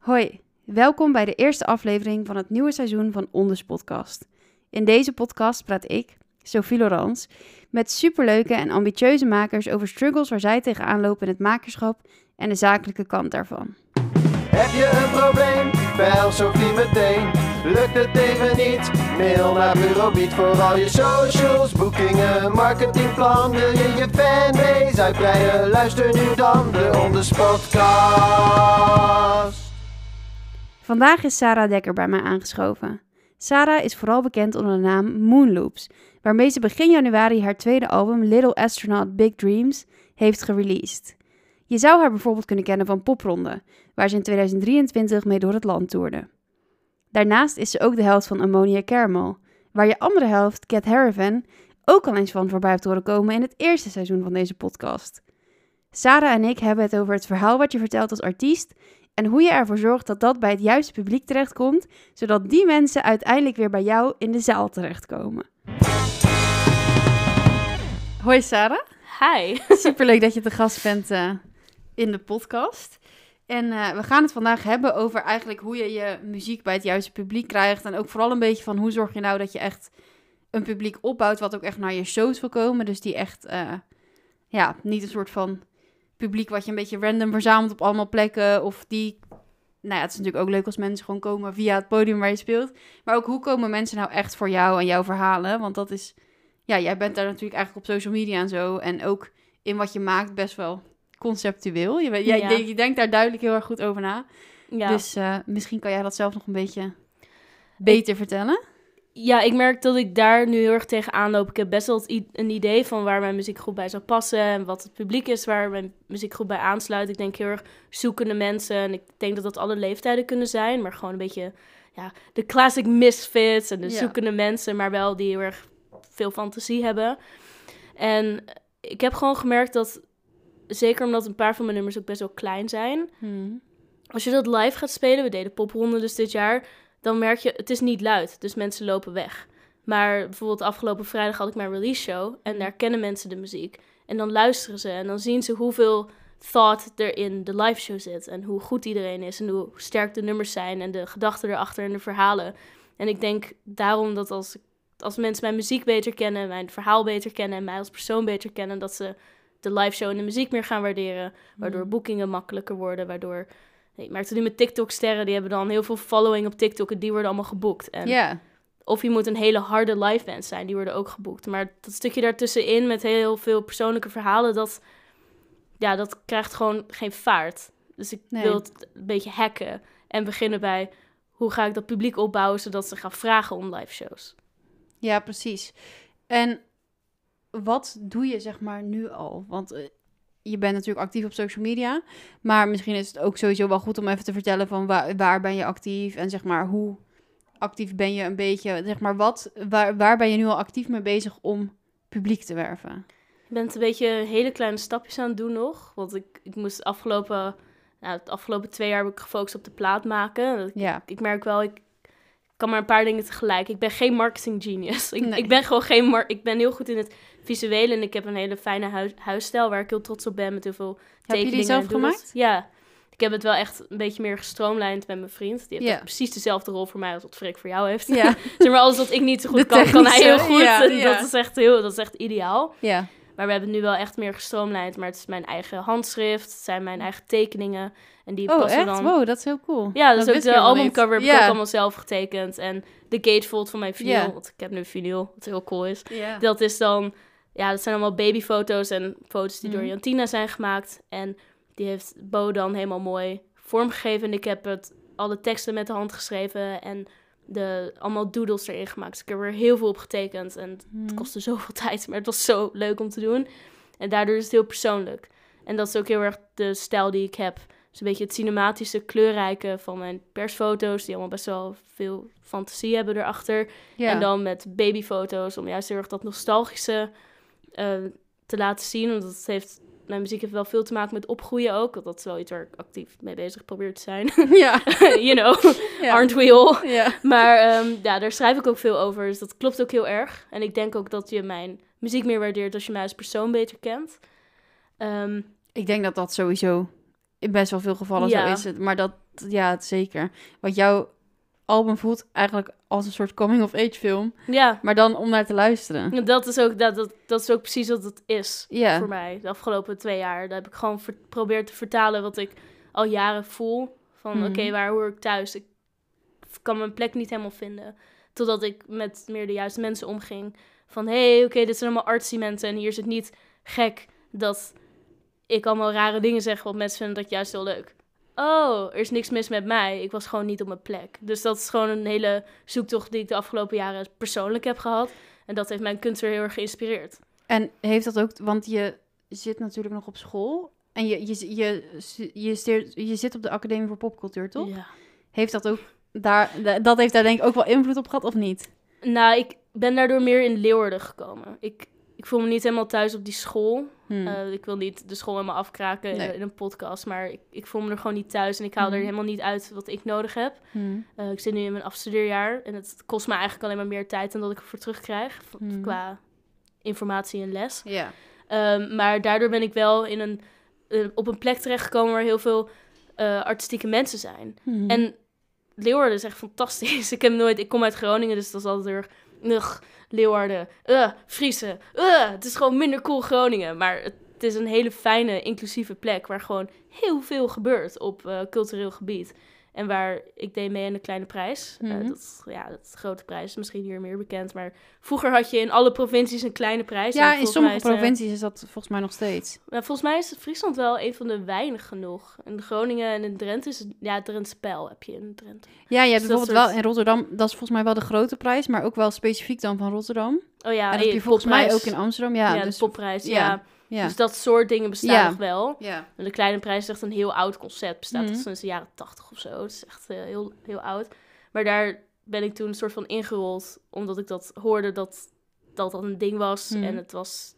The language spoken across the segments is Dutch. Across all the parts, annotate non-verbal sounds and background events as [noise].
Hoi, welkom bij de eerste aflevering van het nieuwe seizoen van Onders Podcast. In deze podcast praat ik, Sophie Laurens, met superleuke en ambitieuze makers over struggles waar zij tegenaan lopen in het makerschap en de zakelijke kant daarvan. Heb je een probleem? Bel Sophie meteen. Lukt het even niet? Mail naar Bureau voor al je socials, boekingen, marketingplan. Wil je je fanbase uitbreiden? Luister nu dan de Onders Podcast. Vandaag is Sarah Dekker bij mij aangeschoven. Sarah is vooral bekend onder de naam Moonloops, waarmee ze begin januari haar tweede album Little Astronaut Big Dreams heeft gereleased. Je zou haar bijvoorbeeld kunnen kennen van Popronde, waar ze in 2023 mee door het land toerde. Daarnaast is ze ook de helft van Ammonia Caramel, waar je andere helft, Cat Haravan, ook al eens van voorbij hebt horen komen in het eerste seizoen van deze podcast. Sarah en ik hebben het over het verhaal wat je vertelt als artiest en hoe je ervoor zorgt dat dat bij het juiste publiek terechtkomt, zodat die mensen uiteindelijk weer bij jou in de zaal terechtkomen. Hoi Sarah. Hi. [laughs] Superleuk dat je te gast bent eh, in de podcast. En eh, we gaan het vandaag hebben over eigenlijk hoe je je muziek bij het juiste publiek krijgt. En ook vooral een beetje van hoe zorg je nou dat je echt een publiek opbouwt wat ook echt naar je shows wil komen. Dus die echt, eh, ja, niet een soort van publiek wat je een beetje random verzamelt op allemaal plekken. Of die, nou ja, het is natuurlijk ook leuk als mensen gewoon komen via het podium waar je speelt. Maar ook hoe komen mensen nou echt voor jou en jouw verhalen? Want dat is, ja, jij bent daar natuurlijk eigenlijk op social media en zo. En ook in wat je maakt best wel conceptueel. Je, weet- jij, Ja. je, je denkt daar duidelijk heel erg goed over na. Ja. Dus eh, misschien kan jij dat zelf nog een beetje beter vertellen. Ja, ik merk dat ik daar nu heel erg tegenaan loop. Ik heb best wel een idee van waar mijn muziekgroep bij zou passen. En wat het publiek is waar mijn muziekgroep bij aansluit. Ik denk heel erg zoekende mensen. En ik denk dat dat alle leeftijden kunnen zijn. Maar gewoon een beetje ja, de classic misfits en de Ja. zoekende mensen. Maar wel die heel erg veel fantasie hebben. En ik heb gewoon gemerkt dat... Zeker omdat een paar van mijn nummers ook best wel klein zijn... Als je dat live gaat spelen, we deden popronde dus dit jaar, dan merk je, het is niet luid, dus mensen lopen weg. Maar bijvoorbeeld afgelopen vrijdag had ik mijn release show en daar kennen mensen de muziek. En dan luisteren ze en dan zien ze hoeveel thought er in de live show zit. En hoe goed iedereen is en hoe sterk de nummers zijn en de gedachten erachter en de verhalen. En ik denk daarom dat als, als mensen mijn muziek beter kennen, mijn verhaal beter kennen en mij als persoon beter kennen, dat ze de live show en de muziek meer gaan waarderen. Waardoor boekingen makkelijker worden, waardoor ik merkte nu met TikTok-sterren, die hebben dan heel veel following op TikTok en die worden allemaal geboekt. En Ja, Of je moet een hele harde live band zijn, die worden ook geboekt. Maar dat stukje daartussenin met heel veel persoonlijke verhalen, dat, ja, dat krijgt gewoon geen vaart. Dus ik Nee. wil het een beetje hacken en beginnen bij hoe ga ik dat publiek opbouwen, zodat ze gaan vragen om live shows. ja, precies. En wat doe je zeg maar nu al? Want eh, je bent natuurlijk actief op social media, maar misschien is het ook sowieso wel goed om even te vertellen van waar, waar ben je actief en zeg maar hoe actief ben je een beetje, zeg maar wat, waar, waar ben je nu al actief mee bezig om publiek te werven? Ik ben het een beetje hele kleine stapjes aan het doen nog. Want ik, ik moest afgelopen, nou, het afgelopen twee jaar heb ik gefocust op de plaat maken. Dat- Ja, ik merk wel, ik kan maar een paar dingen tegelijk. Ik ben geen marketing genius. Ik, Nee. ik ben gewoon geen mar ik ben heel goed in het visuele en ik heb een hele fijne huis, huisstijl waar ik heel trots op ben met heel veel heb je tekeningen. die zelf gemaakt? Ja. Ik heb het wel echt een beetje meer gestroomlijnd met mijn vriend. Die heeft echt precies dezelfde rol voor mij als wat Freek voor jou heeft. Ja, [laughs] zeg maar alles wat ik niet zo goed De kan, kan hij heel goed. ja, [laughs] En ja. Dat is echt heel, dat is echt ideaal. ja. Maar we hebben het nu wel echt meer gestroomlijnd. Maar het is mijn eigen handschrift, het zijn mijn eigen tekeningen. En die Oh, passen echt? dan Wow, dat is heel cool. ja, dus ook wist de albumcover heb ik ook allemaal zelf getekend. En de gatefold van mijn vinyl, want ik heb nu een vinyl, wat heel cool is. Ja. Dat is dan, ja, dat zijn allemaal babyfoto's en foto's die door Mhm. Jantina zijn gemaakt. En die heeft Bo dan helemaal mooi vormgegeven. En ik heb het, alle teksten met de hand geschreven en de, allemaal doodles erin gemaakt. Dus ik heb er heel veel op getekend en het Mhm. kostte [laughs] zoveel tijd, maar het was zo leuk om te doen. En daardoor is het heel persoonlijk. En dat is ook heel erg de stijl die ik heb. Dus een beetje het cinematische, kleurrijke van mijn persfoto's, die allemaal best wel veel fantasie hebben erachter. Ja. En dan met babyfoto's, om juist heel erg dat nostalgische eh, te laten zien. Want dat heeft, mijn muziek heeft wel veel te maken met opgroeien ook. Want dat is wel iets waar ik actief mee bezig probeer te zijn. [laughs] ja. [laughs] you know, [laughs] Ja. aren't we all? Ja. Maar ehm, ja, daar schrijf ik ook veel over. Dus dat klopt ook heel erg. En ik denk ook dat je mijn muziek meer waardeert als je mij als persoon beter kent. Ehm, Ik denk dat dat sowieso in best wel veel gevallen Ja. zo is. Maar dat, ja, zeker. Want jouw album voelt eigenlijk als een soort coming-of-age film. Ja, Maar dan om naar te luisteren. dat is ook, dat, dat, dat is ook precies wat het is voor mij. De afgelopen twee jaar. Daar heb ik gewoon geprobeerd te vertalen wat ik al jaren voel. Van Mhm. oké, waar hoor ik thuis? Ik kan mijn plek niet helemaal vinden. Totdat ik met meer de juiste mensen omging. Van hé, hey, oké, dit zijn allemaal artsy mensen. En hier is het niet gek dat ik allemaal rare dingen zeg. Want mensen vinden dat juist heel leuk. Oh, er is niks mis met mij. Ik was gewoon niet op mijn plek. Dus dat is gewoon een hele zoektocht die ik de afgelopen jaren persoonlijk heb gehad. En dat heeft mijn kunst weer heel erg geïnspireerd. En heeft dat ook, want je zit natuurlijk nog op school. En je, je, je, je, steert, je zit op de Academie voor Popcultuur, toch? Ja. Heeft dat ook daar, dat heeft daar denk ik ook wel invloed op gehad, of niet? Nou, ik ben daardoor meer in Leeuwarden gekomen. Ik, ik voel me niet helemaal thuis op die school. Hmm. Eh, ik wil niet de school helemaal afkraken in- Nee. in, een podcast. Maar ik, ik voel me er gewoon niet thuis. En ik haal er Mhm. helemaal niet uit wat ik nodig heb. Hmm. Eh, ik zit nu in mijn afstudeerjaar. En het kost me eigenlijk alleen maar meer tijd dan dat ik ervoor terugkrijg. Qua informatie en les. Ja. Ehm, maar daardoor ben ik wel in een, eh, op een plek terechtgekomen waar heel veel artistieke mensen zijn. Hmm. En Leeuwarden is echt fantastisch. [laughs] Ik heb nooit, ik kom uit Groningen, dus dat is altijd heel erg. Ugh, Leeuwarden, uh, Friese, uh, het is gewoon minder cool Groningen. Maar het, het is een hele fijne, inclusieve plek waar gewoon heel veel gebeurt op eh, cultureel gebied. En waar ik deed mee aan de kleine prijs. Eh, Mhm. dat, ja, dat grote prijs, is misschien hier meer bekend. Maar vroeger had je in alle provincies een kleine prijs. Ja, in sommige mij eh, provincies is dat volgens mij nog steeds. maar volgens mij is Friesland wel een van de weinigen nog. In Groningen en in Drenthe is het... Ja, Drentse Pijl heb je in Drenthe. Ja, je hebt Dus bijvoorbeeld wel in Rotterdam, dat is volgens mij wel de grote prijs, maar ook wel specifiek dan van Rotterdam. Oh ja, en dat heb je volgens mij ook in Amsterdam. Ja, Ja, dus, de popprijs, ja. ja. Ja. Dus dat soort dingen bestaan Ja. nog wel. ja. En de kleine prijs is echt een heel oud concept. Bestaat Mhm. al sinds de jaren tachtig of zo. Het is echt eh, heel, heel oud. Maar daar ben ik toen een soort van ingerold. Omdat ik dat hoorde dat dat, dat een ding was. Mhm. En het was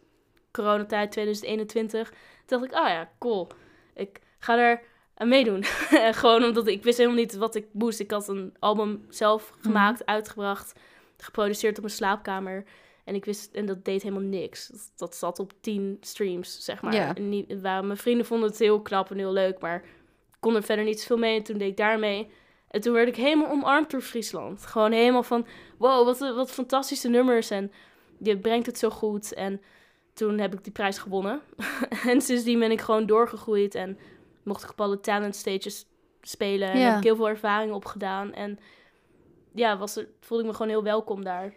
coronatijd 2021. Toen dacht ik, oh ja, cool. Ik ga er aan meedoen. [laughs] Gewoon omdat ik wist helemaal niet wat ik moest. Ik had een album zelf gemaakt, uitgebracht. Geproduceerd op mijn slaapkamer. En ik wist, en dat deed helemaal niks. Dat, dat zat op 10 streams, zeg maar. En niet, waren, mijn vrienden vonden het heel knap en heel leuk, maar ik kon er verder niet zoveel mee. En toen deed ik daarmee. En toen werd ik helemaal omarmd door Friesland. Gewoon helemaal van, wow, wat, wat fantastische nummers. En je brengt het zo goed. En toen heb ik die prijs gewonnen. [laughs] en sindsdien ben ik gewoon doorgegroeid. En mocht ik op alle talent stages spelen. En heb ik heel veel ervaring opgedaan. En ja, was er, voelde ik me gewoon heel welkom daar.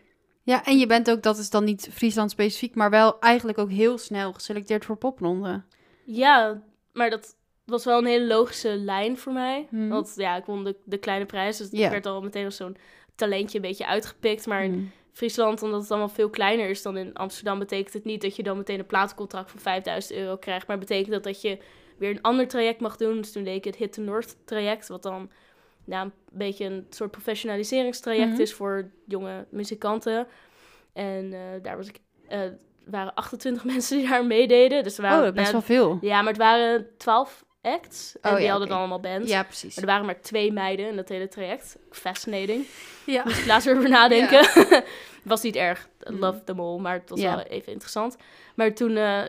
Ja, en je bent ook, dat is dan niet Friesland specifiek, maar wel eigenlijk ook heel snel geselecteerd voor popronde. Ja, maar dat was wel een hele logische lijn voor mij. Hmm. Want ja, ik won de, de kleine prijs. Dus ik werd al meteen als zo'n talentje een beetje uitgepikt. Maar in Hmm. Friesland, omdat het allemaal veel kleiner is dan in Amsterdam, betekent het niet dat je dan meteen een platencontract van 5000 euro krijgt. Maar betekent dat dat je weer een ander traject mag doen. Dus toen deed ik het Hit to North traject, wat dan ja, een beetje een soort professionaliseringstraject Mhm. is voor jonge muzikanten. En eh, daar was ik, eh, waren 28 [laughs] mensen die daar meededen. Dus er Oh, waren, is best nou, wel veel. ja, maar het waren 12 acts. En Oh, die ja, hadden dan allemaal bands. Ja, precies. Maar er waren maar twee meiden in dat hele traject. Fascinating. Ja. Moest ik laatst over nadenken. [laughs] was niet erg. Mm. Love them all. Maar het was wel even interessant. Maar toen eh,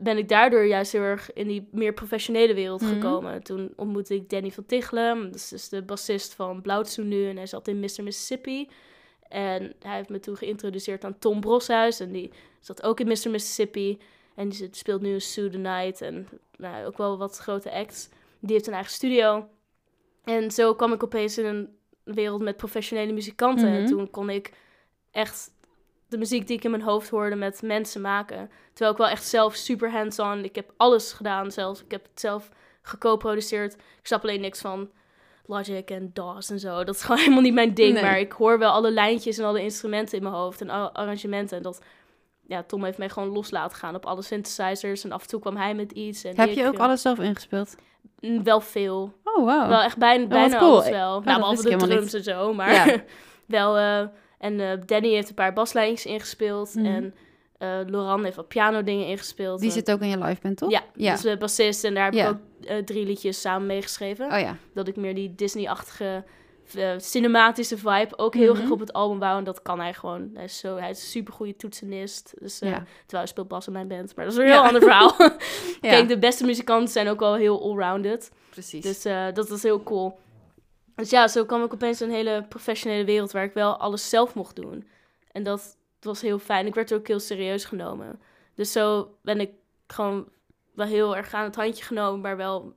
ben ik daardoor juist heel erg in die meer professionele wereld Mhm. gekomen. Toen ontmoette ik Danny van Tichelen. Dat is dus de bassist van Blauwtsoen nu. En hij zat in Mr. Mississippi. En hij heeft me toen geïntroduceerd aan Tom Broshuis. En die zat ook in Mr. Mississippi. En die speelt nu in Sue the Night. En nou, ook wel wat grote acts. Die heeft een eigen studio. En zo kwam ik opeens in een wereld met professionele muzikanten. En Mhm. toen kon ik echt de muziek die ik in mijn hoofd hoorde met mensen maken. Terwijl ik wel echt zelf super hands-on. Ik heb alles gedaan zelf. Ik heb het zelf geco-produceerd. Ik snap alleen niks van Logic en DAWs en zo. Dat is [laughs] gewoon helemaal niet mijn ding. Nee. Maar ik hoor wel alle lijntjes en alle instrumenten in mijn hoofd en alle arrangementen. En dat, ja, Tom heeft mij gewoon los laten gaan op alle synthesizers. En af en toe kwam hij met iets. En Heb je ook eh, alles zelf ingespeeld? mm, Wel veel. Oh, wow. Wel echt bijna, wat bijna cool. alles wel. dat nou, behalve wist de drums en zo. Maar Ja. [laughs] wel... eh, en eh, Danny heeft een paar baslijntjes ingespeeld. Mhm. En eh Loran heeft wat piano dingen ingespeeld. Die En- zit ook in je live band, toch? Ja, Ja. dus de bassist. En daar heb Ja. ik ook eh, drie liedjes samen meegeschreven. Oh ja. Dat ik meer die Disney-achtige cinematische vibe ook heel Mhm. graag op het album bouwen. En dat kan hij gewoon. Hij is, zo, hij is een super goede toetsenist. Dus, Ja. Terwijl hij speelt bas in mijn band. Maar dat is een Ja. heel ander verhaal. [laughs] [laughs] Ja, Kijk, de beste muzikanten zijn ook wel heel allrounded. precies. Dus dat is heel cool. Dus ja, zo kwam ik opeens in een hele professionele wereld waar ik wel alles zelf mocht doen. En dat was heel fijn. Ik werd ook heel serieus genomen. Dus zo ben ik gewoon wel heel erg aan het handje genomen, maar wel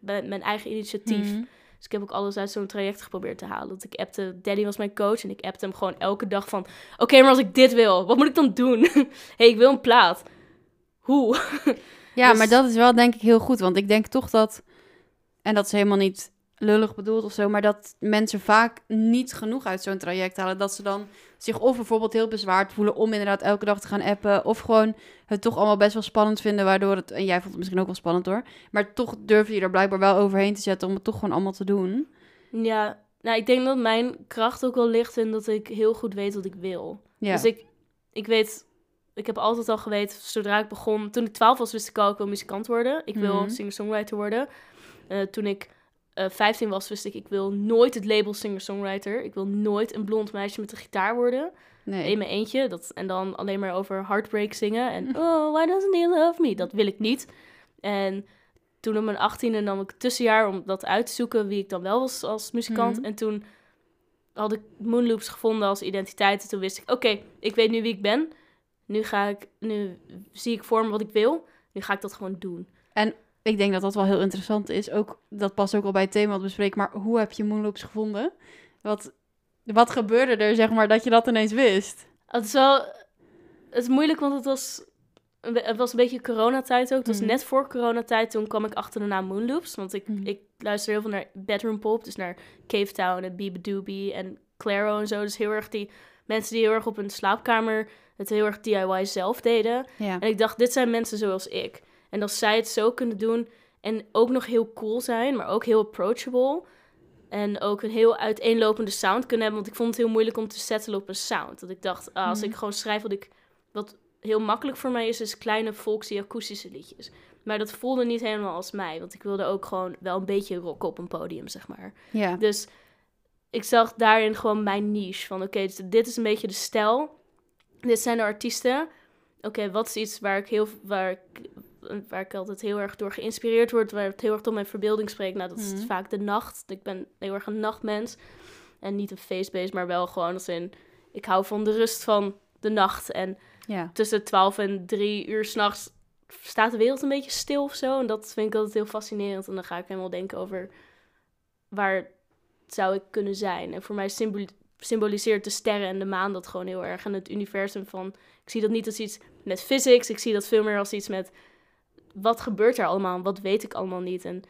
met mijn eigen initiatief. Mhm. Dus ik heb ook alles uit zo'n traject geprobeerd te halen. Dat ik appte, Daddy was mijn coach en ik appte hem gewoon elke dag van... Oké, maar als ik dit wil, wat moet ik dan doen? [laughs] hey, ik wil een plaat. Hoe? [laughs] Ja, Dus- maar dat is wel denk ik heel goed. Want ik denk toch dat, en dat is helemaal niet lullig bedoeld of zo, maar dat mensen vaak niet genoeg uit zo'n traject halen. Dat ze dan zich of bijvoorbeeld heel bezwaard voelen om inderdaad elke dag te gaan appen. Of gewoon het toch allemaal best wel spannend vinden, waardoor het, en jij vond het misschien ook wel spannend hoor. Maar toch durf je er blijkbaar wel overheen te zetten om het toch gewoon allemaal te doen. Ja, nou, ik denk dat mijn kracht ook wel ligt in dat ik heel goed weet wat ik wil. Ja. Dus ik, ik weet, ik heb altijd al geweten, zodra ik begon, toen ik 12 was, wist ik al, ik wil muzikant worden. Ik wil Mhm. singer-songwriter worden. Eh, toen ik eh 15 was, wist ik, ik wil nooit het label singer-songwriter. Ik wil nooit een blond meisje met een gitaar worden. nee. In mijn eentje. Dat, en dan alleen maar over heartbreak zingen. En oh, why doesn't he love me? Dat wil ik niet. En toen op mijn 18e nam ik tussenjaar om dat uit te zoeken wie ik dan wel was als muzikant. Mhm. En toen had ik Moonloops gevonden als identiteit. En toen wist ik, oké, ik weet nu wie ik ben. Nu ga ik, nu zie ik voor me wat ik wil. Nu ga ik dat gewoon doen. Ik denk dat dat wel heel interessant is. Ook, dat past ook al bij het thema wat we bespreken. Maar hoe heb je Moonloops gevonden? Wat, wat gebeurde er, zeg maar, dat je dat ineens wist? Het is wel, het is moeilijk, want het was, het was een beetje coronatijd ook. Het was Mhm. net voor coronatijd, toen kwam ik achter de naam Moonloops. Want ik, Mhm. ik luister heel veel naar bedroom pop, dus naar Cave Town en Biba Doobie en Claro en zo. Dus heel erg die mensen die heel erg op hun slaapkamer het heel erg DIY zelf deden. Ja. En ik dacht, dit zijn mensen zoals ik. En als zij het zo kunnen doen en ook nog heel cool zijn, maar ook heel approachable. En ook een heel uiteenlopende sound kunnen hebben. Want ik vond het heel moeilijk om te settelen op een sound. Dat ik dacht, ah, als Mhm. ik gewoon schrijf wat ik... Wat heel makkelijk voor mij is, is kleine folksy akoestische liedjes. Maar dat voelde niet helemaal als mij. Want ik wilde ook gewoon wel een beetje rocken op een podium, zeg maar. Ja. Dus ik zag daarin gewoon mijn niche. Van oké, dus dit is een beetje de stijl. Dit zijn de artiesten. Oké, wat is iets waar ik, heel, waar, ik, waar ik altijd heel erg door geïnspireerd word. Waar het heel erg tot mijn verbeelding spreekt. Nou, dat is Mhm. vaak de nacht. Ik ben heel erg een nachtmens. En niet een feestbeest, maar wel gewoon als in... Ik hou van de rust van de nacht. En ja. tussen 12 en 3 uur s'nachts staat de wereld een beetje stil of zo. En dat vind ik altijd heel fascinerend. En dan ga ik helemaal denken over waar zou ik kunnen zijn. En voor mij symboli- symboliseert de sterren en de maan dat gewoon heel erg. En het universum van... Ik zie dat niet als iets met physics. Ik zie dat veel meer als iets met... Wat gebeurt er allemaal? Wat weet ik allemaal niet? En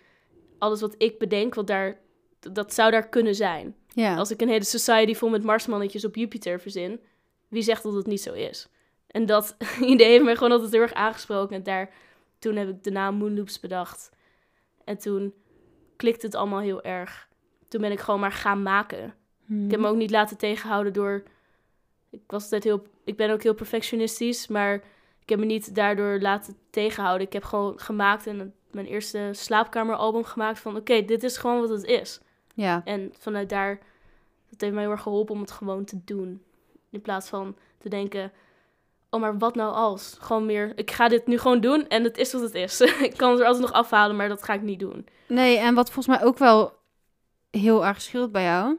alles wat ik bedenk, wat daar, dat zou daar kunnen zijn. Ja. Als ik een hele society vol met marsmannetjes op Jupiter verzin, wie zegt dat het niet zo is? En dat [laughs] idee heeft mij gewoon altijd heel erg aangesproken. En daar, toen heb ik de naam Moonloops bedacht. En toen klikte het allemaal heel erg. Toen ben ik gewoon maar gaan maken. Ik heb me ook niet laten tegenhouden door... Ik, was altijd heel, ik ben ook heel perfectionistisch, maar ik heb me niet daardoor laten tegenhouden. Ik heb gewoon gemaakt en mijn eerste slaapkameralbum gemaakt van... Oké, dit is gewoon wat het is. Ja. En vanuit daar, dat heeft mij heel erg geholpen om het gewoon te doen. In plaats van te denken, oh maar wat nou als? Gewoon meer, ik ga dit nu gewoon doen en het is wat het is. [laughs] ik kan het er altijd nog afhalen, maar dat ga ik niet doen. Nee, en wat volgens mij ook wel heel erg scheelt bij jou.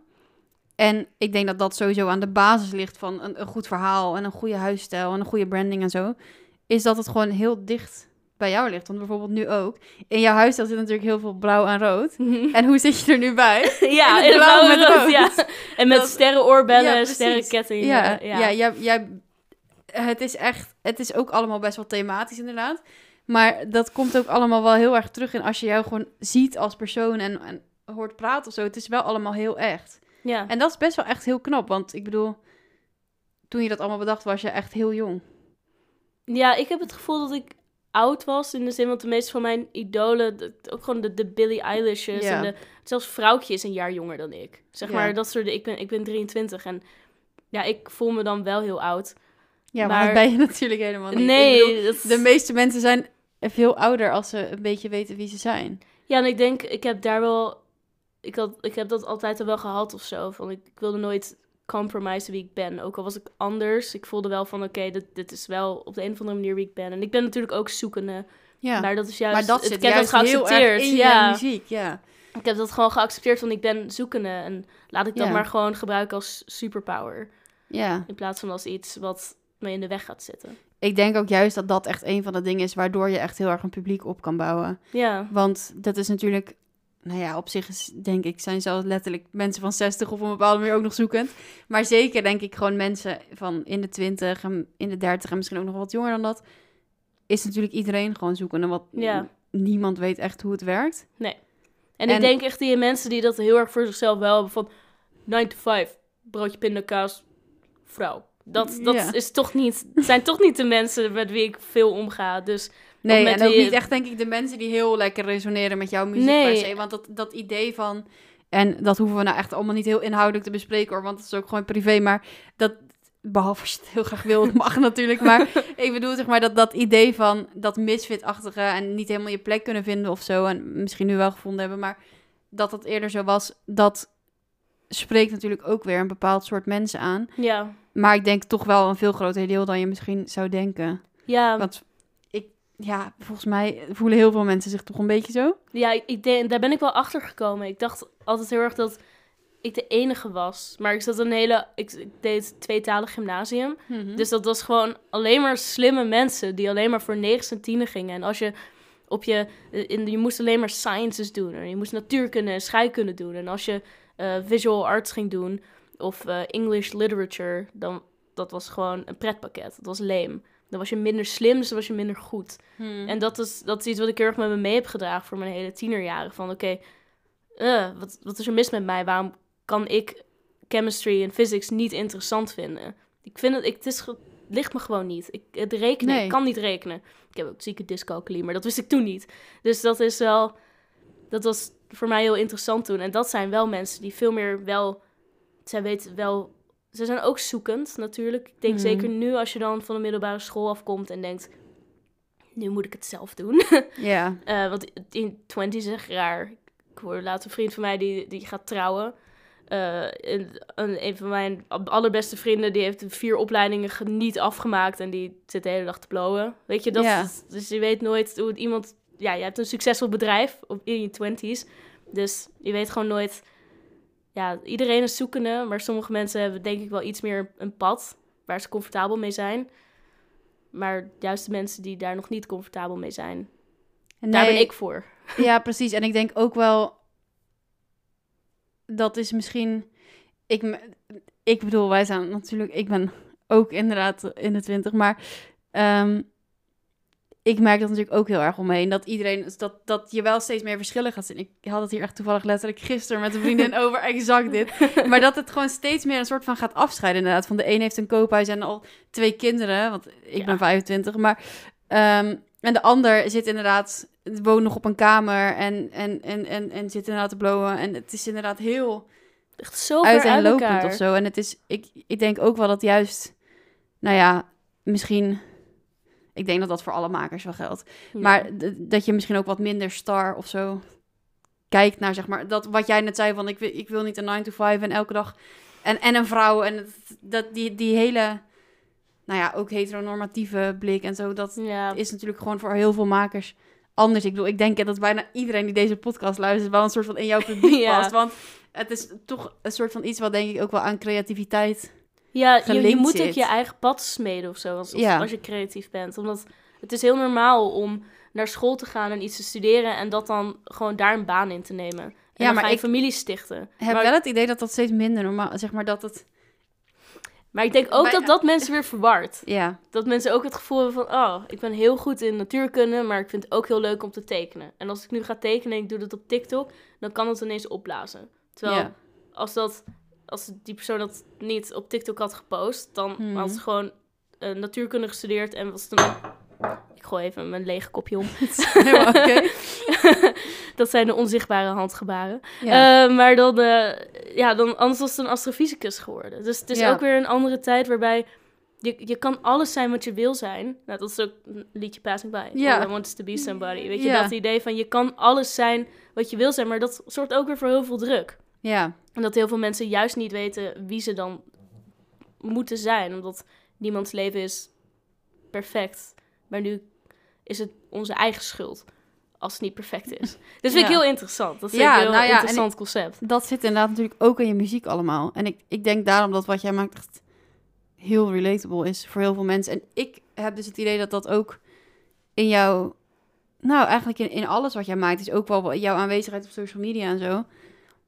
En ik denk dat dat sowieso aan de basis ligt van een, een goed verhaal en een goede huisstijl en een goede branding en zo. Is dat het gewoon heel dicht bij jou ligt. Want bijvoorbeeld nu ook. In jouw huisstijl zit natuurlijk heel veel blauw en rood. [laughs] En hoe zit je er nu bij? [laughs] ja, in blauw met rood, rood. ja. [laughs] En met Dat- sterrenoorbellen, Ja, precies. sterrenkettingen. Ja, ja. ja. jij, jij, het is echt, het is ook allemaal best wel thematisch inderdaad. Maar dat komt ook allemaal wel heel erg terug in als je jou gewoon ziet als persoon en, en hoort praten of zo. Het is wel allemaal heel echt. Ja. En dat is best wel echt heel knap, want ik bedoel, toen je dat allemaal bedacht was je echt heel jong. Ja, ik heb het gevoel dat ik oud was. In de zin, want de meeste van mijn idolen, de- ook gewoon de, de Billie Eilish's Ja. en de, zelfs Vrouwtje is een jaar jonger dan ik. Zeg Ja. maar, dat soort, ik ben, ik ben 23 en ja, ik voel me dan wel heel oud. Ja, maar, Maar- dat ben je [laughs] natuurlijk helemaal niet. Bedoel, Nee, dat... de meeste mensen zijn veel ouder als ze een beetje weten wie ze zijn. ja, en ik denk, ik heb daar wel, ik, had, ik heb dat altijd al wel gehad of zo. Van, ik, ik wilde nooit compromise wie ik ben. Ook al was ik anders. Ik voelde wel van, oké, dit, dit is wel op de een of andere manier wie ik ben. En ik ben natuurlijk ook zoekende. Ja. Maar dat is juist... maar dat zit ik heb dat juist heel geaccepteerd. in ja. muziek, ja. Ik heb dat gewoon geaccepteerd van, ik ben zoekende. En laat ik dat Ja. maar gewoon gebruiken als superpower. Ja. In plaats van als iets wat me in de weg gaat zitten. Ik denk ook juist dat dat echt een van de dingen is waardoor je echt heel erg een publiek op kan bouwen. Ja, Want dat is natuurlijk, nou ja, op zich is, denk ik, zijn zelfs letterlijk mensen van 60 of op een bepaalde manier ook nog zoekend. Maar zeker denk ik gewoon mensen van in de 20 en in de 30 en misschien ook nog wat jonger dan dat, is natuurlijk iedereen gewoon zoekende. Want Ja. niemand weet echt hoe het werkt. En, En- ik denk echt die mensen die dat heel erg voor zichzelf wel hebben van 9 to 5, broodje pindakaas, vrouw. Dat, dat Ja. is toch niet, zijn toch niet de mensen met wie ik veel omga. Dus Nee, en ook wie- niet echt denk ik de mensen die heel lekker resoneren met jouw muziek Nee. per se. Want dat, dat idee van, en dat hoeven we nou echt allemaal niet heel inhoudelijk te bespreken hoor, want het is ook gewoon privé. Maar dat, behalve als je het heel graag wil, mag [laughs] natuurlijk. Maar [laughs] ik bedoel zeg maar dat, dat idee van dat misfit-achtige en niet helemaal je plek kunnen vinden of zo. En misschien nu wel gevonden hebben, maar dat dat eerder zo was, dat spreekt natuurlijk ook weer een bepaald soort mensen aan. ja, Maar ik denk toch wel een veel groter deel dan je misschien zou denken. ja, Want ja, volgens mij voelen heel veel mensen zich toch een beetje zo. ja ik, denk, daar ben ik wel achter gekomen. Ik dacht altijd heel erg dat ik de enige was. Maar ik zat een hele, ik, ik deed tweetalig gymnasium. Dus dat was gewoon alleen maar slimme mensen die alleen maar voor 9 en 10 gingen. En als je op je, in, je moest alleen maar sciences doen. En je moest natuurkunde en scheikunde doen. En als je eh, visual arts ging doen of eh, English literature, dan dat was gewoon een pretpakket. Dat was leem. Dan was je minder slim, dus dan was je minder goed. Hmm. En dat is, dat is iets wat ik heel erg met me mee heb gedragen voor mijn hele tienerjaren. Van oké, eh, wat, wat is er mis met mij? Waarom kan ik chemistry en physics niet interessant vinden? Ik vind het, ik, het is, het ligt me gewoon niet. Ik, het rekenen, Nee. ik kan niet rekenen. Ik heb ook zieke dyscalculie, maar dat wist ik toen niet. Dus dat is wel, dat was voor mij heel interessant toen. En dat zijn wel mensen die veel meer wel, zij weten wel, ze zijn ook zoekend natuurlijk. Ik denk Mhm. zeker nu als je dan van de middelbare school afkomt en denkt, nu moet ik het zelf doen. [laughs] Ja. Eh, want in 20 is echt raar. Ik hoorde laatst een vriend van mij die, die gaat trouwen. Eh, een, een, van mijn allerbeste vrienden die heeft vier opleidingen ge- niet afgemaakt en die zit de hele dag te blowen. Weet je, dat dus je weet nooit hoe iemand. Ja, je hebt een succesvol bedrijf op, in je 20s. Dus je weet gewoon nooit. Ja, iedereen is zoekende, maar sommige mensen hebben denk ik wel iets meer een pad waar ze comfortabel mee zijn. Maar juist de mensen die daar nog niet comfortabel mee zijn, daar ben ik voor. [laughs] Ja, precies. En ik denk ook wel... Dat is misschien... Ik, ik bedoel, wij zijn natuurlijk... Ik ben ook inderdaad in de twintig, maar... ehm, ik merk dat natuurlijk ook heel erg omheen. Dat iedereen... Dat, dat je wel steeds meer verschillen gaat zien. Ik had het hier echt toevallig letterlijk gisteren met een vriendin [laughs] over exact dit. Maar dat het gewoon steeds meer een soort van gaat afscheiden inderdaad. Van de een heeft een koophuis en al twee kinderen. Want ik Ja. ben 25. Maar... ehm, en de ander zit inderdaad... Woont nog op een kamer en, en, en, en, en zit inderdaad te blowen. En het is inderdaad heel Echt zo uit elkaar. of zo. En het is... Ik, ik denk ook wel dat juist... Nou ja, misschien... Ik denk dat dat voor alle makers wel geldt. Ja. Maar dat je misschien ook wat minder star of zo kijkt naar, zeg maar, dat wat jij net zei van ik wil, ik wil niet een 9 to 5 en elke dag en, en een vrouw en het- dat die, die hele, nou ja, ook heteronormatieve blik en zo, dat ja. is natuurlijk gewoon voor heel veel makers anders. Ik bedoel, ik denk dat bijna iedereen die deze podcast luistert wel een soort van in jouw publiek [laughs] Ja. past, want het is toch een soort van iets wat denk ik ook wel aan creativiteit. Ja, je, moet ook je eigen pad smeden of zo, als, als- Ja. als je creatief bent. Omdat het is heel normaal om naar school te gaan en iets te studeren en dat dan gewoon daar een baan in te nemen. En Ja, dan maar ga je ik familie stichten. Heb maar, wel het idee dat dat steeds minder normaal, zeg maar dat het, maar ik denk ook Maar- dat dat mensen weer verwart. ja, Dat mensen ook het gevoel hebben van, oh, ik ben heel goed in natuurkunde, maar ik vind het ook heel leuk om te tekenen. En als ik nu ga tekenen en ik doe dat op TikTok, dan kan het ineens opblazen. Terwijl ja. als, dat, als die persoon dat niet op TikTok had gepost, dan Hmm. had ze gewoon uh, natuurkunde gestudeerd en was toen... Ik gooi even mijn lege kopje om. [laughs] Helemaal [laughs] oké. dat zijn de onzichtbare handgebaren. Ja. Eh, maar dan, eh, ja, dan, anders was het een astrofysicus geworden. Dus het is Ja. ook weer een andere tijd waarbij je, je kan alles zijn wat je wil zijn. Nou, dat is ook een liedje Passing By. Ja. I Want To Be Somebody. Weet je, dat idee van je kan alles zijn wat je wil zijn. Maar dat zorgt ook weer voor heel veel druk. Ja, En dat heel veel mensen juist niet weten wie ze dan moeten zijn. Omdat niemands leven is perfect. Maar nu is het onze eigen schuld als het niet perfect is. [laughs] Dus vind ik Ja. heel interessant. Dat vind Ja, ik een heel nou ja, interessant concept. dat zit inderdaad natuurlijk ook in je muziek allemaal. En ik, ik denk daarom dat wat jij maakt echt heel relatable is voor heel veel mensen. En ik heb dus het idee dat dat ook in jouw... Nou, eigenlijk in, in alles wat jij maakt, is ook wel jouw aanwezigheid op social media en zo.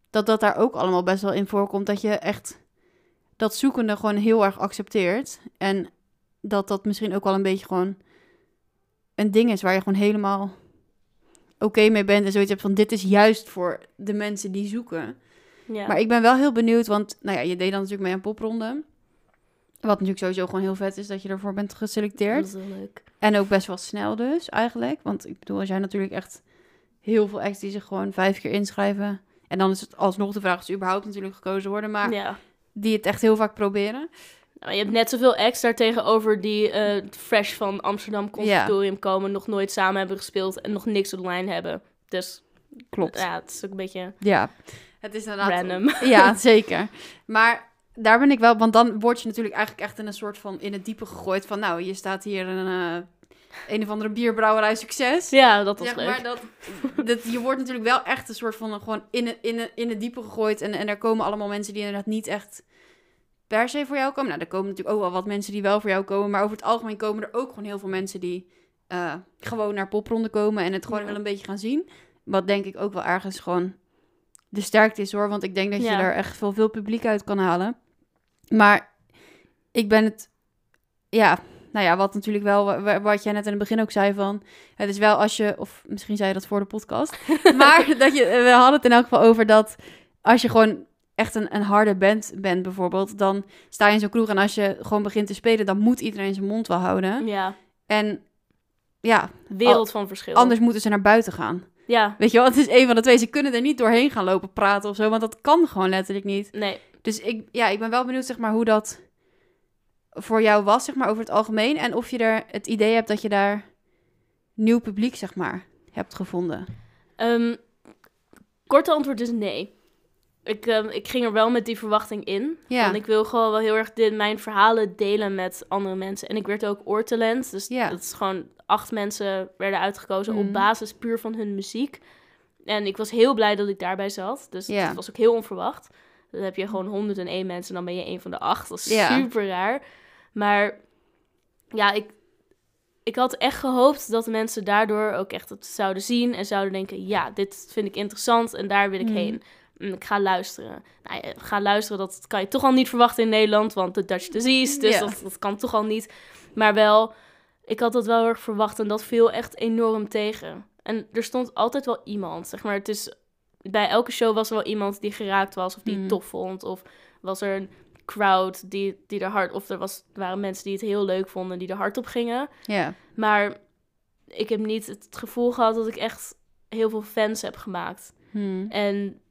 Dat dat daar ook allemaal best wel in voorkomt. Dat je echt dat zoekende gewoon heel erg accepteert. En dat dat misschien ook wel een beetje gewoon een ding is waar je gewoon helemaal oké mee bent. En zoiets hebt van dit is juist voor de mensen die zoeken. Ja. Maar ik ben wel heel benieuwd, want nou ja, je deed dan natuurlijk mee aan popronde. Wat natuurlijk sowieso gewoon heel vet is dat je ervoor bent dat geselecteerd. is wel leuk. En ook best wel snel dus, eigenlijk. Want ik bedoel, er zijn natuurlijk echt heel veel acts die zich gewoon vijf keer inschrijven. En dan is het alsnog de vraag of ze überhaupt natuurlijk gekozen worden. Maar Ja. die het echt heel vaak proberen. Nou, je hebt net zoveel daar tegenover die eh, fresh van Amsterdam Conservatorium komen, nog nooit samen hebben gespeeld en nog niks online hebben. Dus Klopt. ja, het is ook een beetje Ja, het is inderdaad... random. Ja, [laughs] zeker. Maar daar ben ik wel, want dan word je natuurlijk eigenlijk echt in een soort van in het diepe gegooid van, nou, je staat hier een, eh, een of andere bierbrouwerij succes. Ja, dat was Zeg leuk. maar dat, dat, je wordt natuurlijk wel echt een soort van gewoon in, het- in, het- in het diepe gegooid. En, en er komen allemaal mensen die inderdaad niet echt per se voor jou komen. Nou, er komen natuurlijk ook wel wat mensen die wel voor jou komen. Maar over het algemeen komen er ook gewoon heel veel mensen die eh, gewoon naar popronde komen. En het gewoon Ja. wel een beetje gaan zien. Wat denk ik ook wel ergens gewoon de sterkte is hoor. Want ik denk dat je daar echt veel, veel publiek uit kan halen. Maar ik ben het, ja, nou ja, wat natuurlijk wel, wa- wa- wat jij net in het begin ook zei van, het is wel als je, of misschien zei je dat voor de podcast, [laughs] maar dat je, we hadden het in elk geval over dat als je gewoon echt een, een harde band bent bijvoorbeeld, dan sta je in zo'n kroeg en als je gewoon begint te spelen, dan moet iedereen zijn mond wel houden. Ja, En ja, wereld van verschil. anders moeten ze naar buiten gaan. Ja, Weet je wel, het is een van de twee. Ze kunnen er niet doorheen gaan lopen praten of zo, want dat kan gewoon letterlijk niet. nee. Dus ik, ja, ik ben wel benieuwd, zeg maar, hoe dat voor jou was, zeg maar, over het algemeen. En of je er het idee hebt dat je daar nieuw publiek, zeg maar, hebt gevonden. Ehm, korte antwoord is nee. Ik, ehm, ik ging er wel met die verwachting in. Ja. Want ik wil gewoon wel heel erg dit, mijn verhalen delen met andere mensen. En ik werd ook oortalent. Dus Ja. dat is gewoon acht mensen werden uitgekozen Mhm. op basis puur van hun muziek. En ik was heel blij dat ik daarbij zat. Dus Ja. dat was ook heel onverwacht. Dan heb je gewoon 101 mensen en dan ben je een van de acht. Dat is super raar. Maar ja, ik, ik had echt gehoopt dat mensen daardoor ook echt het zouden zien en zouden denken: ja, dit vind ik interessant en daar wil ik Mhm. heen. En ik ga luisteren. Nou ja, ga luisteren, dat kan je toch al niet verwachten in Nederland, want de Dutch disease, dus dat, dat kan toch al niet. Maar wel, ik had dat wel heel erg verwacht en dat viel echt enorm tegen. En er stond altijd wel iemand, zeg maar. Het is, bij elke show was er wel iemand die geraakt was of die het tof vond. Of was er een crowd die, die er hard... Of er was, waren mensen die het heel leuk vonden, die er hard op gingen. Ja. Maar ik heb niet het gevoel gehad dat ik echt heel veel fans heb gemaakt. Hmm. En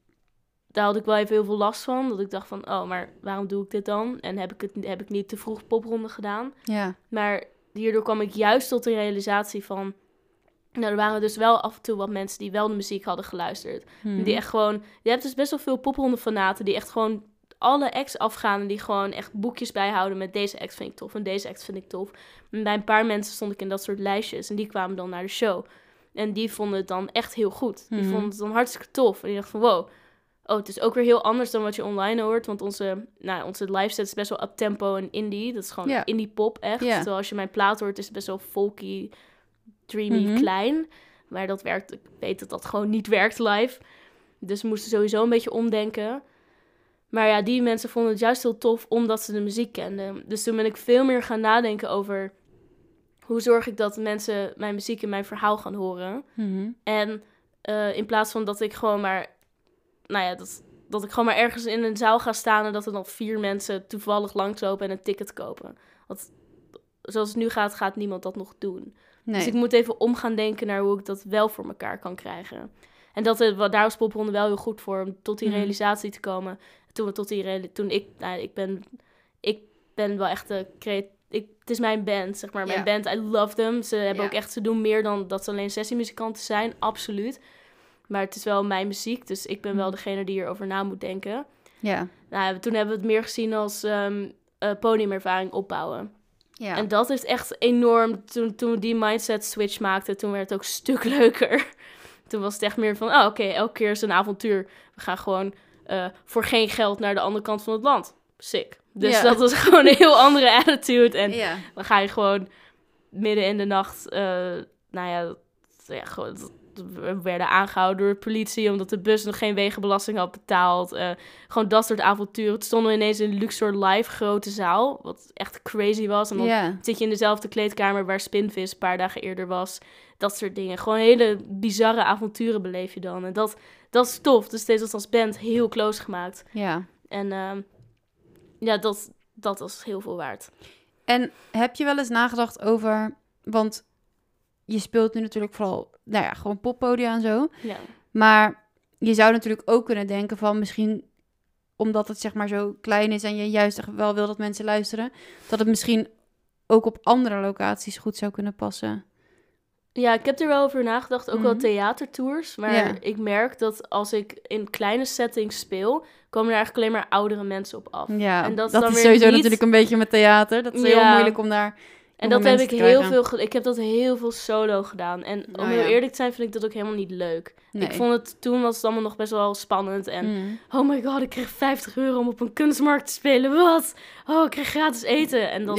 daar had ik wel even heel veel last van. Dat ik dacht van, oh, maar waarom doe ik dit dan? En heb ik, het, heb ik niet te vroeg popronde gedaan? Ja. Maar hierdoor kwam ik juist tot de realisatie van... Nou, er waren dus wel af en toe wat mensen die wel de muziek hadden geluisterd. Hmm. Die echt gewoon... Je hebt dus best wel veel popronde-fanaten die echt gewoon alle acts afgaan... en die gewoon echt boekjes bijhouden met deze act vind ik tof en deze act vind ik tof. En bij een paar mensen stond ik in dat soort lijstjes en die kwamen dan naar de show. En die vonden het dan echt heel goed. Die Mhm. vonden het dan hartstikke tof. En die dachten van, wow... Oh, het is ook weer heel anders dan wat je online hoort. Want onze, nou, onze live set is best wel up-tempo en indie. Dat is gewoon indie pop, echt. Ja. Terwijl als je mijn plaat hoort, is het best wel folky, dreamy, Mhm. klein. Maar dat werkt, ik weet dat dat gewoon niet werkt live. Dus we moesten sowieso een beetje omdenken. Maar ja, die mensen vonden het juist heel tof omdat ze de muziek kenden. Dus toen ben ik veel meer gaan nadenken over... hoe zorg ik dat mensen mijn muziek en mijn verhaal gaan horen. Mhm. En eh, in plaats van dat ik gewoon maar... Nou ja, dat, dat ik gewoon maar ergens in een zaal ga staan... en dat er dan vier mensen toevallig langslopen en een ticket kopen. Want zoals het nu gaat, gaat niemand dat nog doen. Nee. Dus ik moet even om gaan denken naar hoe ik dat wel voor elkaar kan krijgen. En dat, eh, daar was popronde wel heel goed voor, om tot die Mhm. realisatie te komen. Toen, we tot die toen ik, nou, ik ben, ik ben wel echt de creat- ik, het is mijn band, zeg maar. Mijn band, I love them. Ze hebben ook echt, ze doen meer dan dat ze alleen sessiemuzikanten zijn, absoluut. Maar het is wel mijn muziek, dus ik ben wel Mhm. degene die erover na moet denken. Ja. Nou, toen hebben we het meer gezien als ehm eh, podiumervaring opbouwen. Ja. En dat is echt enorm. Toen, toen we die mindset switch maakten, toen werd het ook een stuk [laughs] leuker. Toen was het echt meer van, oh, oké, elke keer is een avontuur. We gaan gewoon eh, voor geen geld naar de andere kant van het land. Sick. Dus Ja. dat was [laughs] gewoon een heel andere attitude. En ja. dan ga je gewoon midden in de nacht, eh, nou ja, ja gewoon, we werden aangehouden door de politie omdat de bus nog geen wegenbelasting had betaald. Eh, gewoon dat soort avonturen. Het stonden ineens in Luxor Live grote zaal, wat echt crazy was. En dan zit je in dezelfde kleedkamer waar Spinvis een paar dagen eerder was. Dat soort dingen. Gewoon hele bizarre avonturen beleef je dan. En dat, dat is tof. Dus deze was als band heel close gemaakt. Ja. En ehm, ja, dat, dat was heel veel waard. En heb je wel eens nagedacht over, want je speelt nu natuurlijk vooral, nou ja, gewoon poppodia en zo. Ja. Maar je zou natuurlijk ook kunnen denken van misschien, omdat het zeg maar zo klein is en je juist echt wel wil dat mensen luisteren, dat het misschien ook op andere locaties goed zou kunnen passen. Ja, ik heb er wel over nagedacht. Ook wel Mhm. theatertours. Maar Ja. ik merk dat als ik in kleine settings speel, komen er eigenlijk alleen maar oudere mensen op af. Ja, En dat is dan is sowieso niet- natuurlijk een beetje met theater. Dat is heel moeilijk om daar. En dat heb ik heel veel. Ik heb dat heel veel solo gedaan. En om Oh, heel ja. eerlijk te zijn, vind ik dat ook helemaal niet leuk. Nee. Ik vond het toen was het allemaal nog best wel spannend. En Mm. oh my god, ik kreeg 50 euro om op een kunstmarkt te spelen. Wat? Oh, ik kreeg gratis eten. En dat,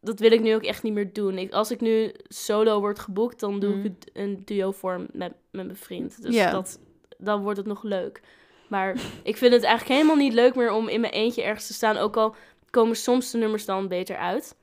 dat wil ik nu ook echt niet meer doen. Ik, als ik nu solo word geboekt, dan doe Mm. ik het een duo vorm met, met mijn vriend. Dus dat, dan wordt het nog leuk. Maar ik vind het eigenlijk helemaal niet leuk meer om in mijn eentje ergens te staan. Ook al komen soms de nummers dan beter uit.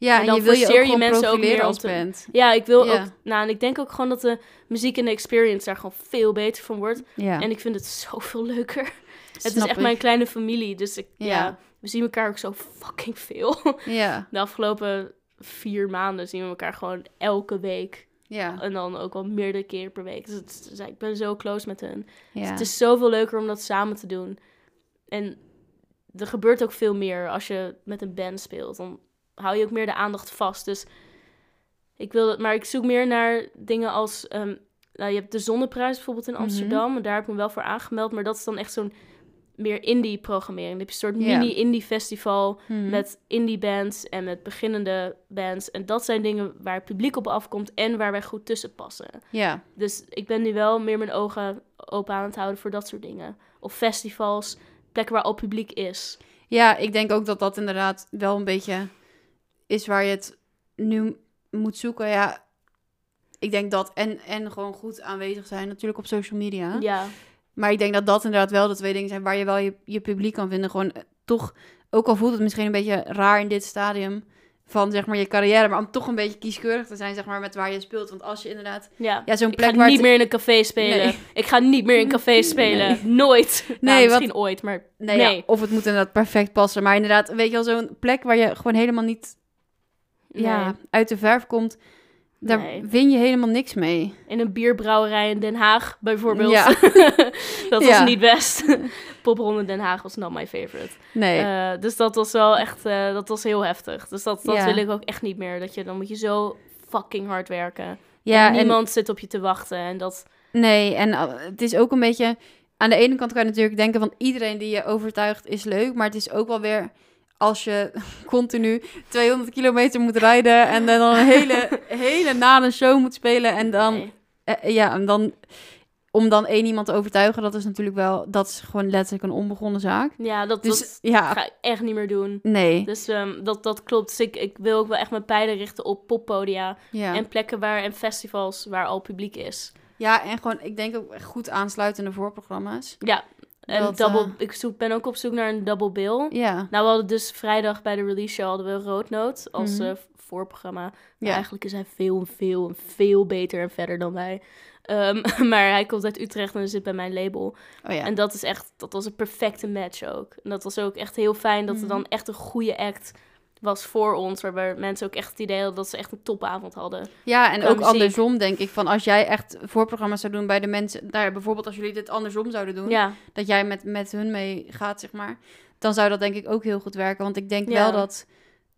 Ja En en, dan je wil je mensen ook meer als te-. Ja, ik wil Ja. ook... Nou, en ik denk ook gewoon dat de muziek en de experience daar gewoon veel beter van wordt. Ja, En ik vind het zoveel leuker. [laughs] het is echt ik. mijn kleine familie. Dus ik, ja. Ja. we zien elkaar ook zo fucking veel. [laughs] Ja, De afgelopen vier maanden zien we elkaar gewoon elke week. ja, En dan ook wel meerdere keren per week. Dus het dus ik ben zo close met hun. Dus ja. het is zoveel leuker om dat samen te doen. En er gebeurt ook veel meer als je met een band speelt. Dan hou je ook meer de aandacht vast. Dus ik wil het, maar ik zoek meer naar dingen als. ehm, nou, je hebt de Zonneprijs bijvoorbeeld in Mhm. Amsterdam. Daar heb ik me wel voor aangemeld. Maar dat is dan echt zo'n meer indie-programmering. Dan heb je een soort mini-indie-festival Mhm. met indie bands en met beginnende bands. En dat zijn dingen waar het publiek op afkomt en waar wij goed tussen passen. Ja, Dus ik ben nu wel meer mijn ogen open aan het houden voor dat soort dingen. Of festivals, plekken waar al publiek is. Ja, ik denk ook dat dat inderdaad wel een beetje is waar je het nu moet zoeken. Ja, ik denk dat en, en gewoon goed aanwezig zijn natuurlijk op social media. Ja, Maar ik denk dat dat inderdaad wel de twee dingen zijn waar je wel je, je publiek kan vinden. Gewoon eh, toch, ook al voelt het misschien een beetje raar in dit stadium van zeg maar je carrière, maar om toch een beetje kieskeurig te zijn zeg maar met waar je speelt. Want als je inderdaad, ja. ja zo'n Ik plek ga waar niet het- meer in een café spelen. Nee. Ik ga niet meer in cafés spelen. Nooit. [laughs] Nee, Nee, misschien ooit, maar Nee, Nee. Ja, of het moet inderdaad perfect passen. Maar inderdaad, weet je wel, zo'n plek waar je gewoon helemaal niet ja, uit de verf komt. Daar Nee. win je helemaal niks mee. In een bierbrouwerij in Den Haag bijvoorbeeld. Ja. [laughs] dat was Ja. niet best. [laughs] Popronde Den Haag was not my favorite. Nee. Eh, dus dat was wel echt, eh, dat was heel heftig. Dus dat, dat Ja. wil ik ook echt niet meer. Dat je, dan moet je zo fucking hard werken. ja, en en, niemand zit op je te wachten. En dat, nee, en uh, het is ook een beetje... Aan de ene kant kan je natuurlijk denken van iedereen die je overtuigt is leuk. Maar het is ook wel weer als je [laughs] continu 200 kilometer moet rijden... en dan een hele, [laughs] hele nare show moet spelen en dan... nee. Eh, ja, en dan om dan één iemand te overtuigen, dat is natuurlijk wel, dat is gewoon letterlijk een onbegonnen zaak. Ja, dat, Dus dat ja, ga ik echt niet meer doen. nee. Dus ehm, dat, dat klopt. Dus ik, ik wil ook wel echt mijn pijlen richten op poppodia. Ja. En plekken waar, en festivals waar al publiek is. ja, en gewoon, ik denk ook goed aansluitende voorprogramma's. Ja, en Dat, double, eh, ik zoek, ben ook op zoek naar een double bill. Ja, Nou, we hadden dus vrijdag bij de release show hadden we Roodnoot als Mhm. eh, voorprogramma. Maar ja. Eigenlijk is hij veel, veel, veel beter en verder dan wij. Ehm, [laughs] maar hij komt uit Utrecht en zit bij mijn label. Oh ja. En dat is echt, dat was een perfecte match ook. En dat was ook echt heel fijn dat er Mhm. dan echt een goede act was voor ons. Waarbij mensen ook echt het idee hadden dat ze echt een topavond hadden. ja, en ook muziek. andersom denk ik, van als jij echt voorprogramma's zou doen bij de mensen, nou ja, bijvoorbeeld als jullie dit andersom zouden doen, Ja, dat jij met, met hun mee gaat, zeg maar, dan zou dat denk ik ook heel goed werken. Want ik denk Ja. wel dat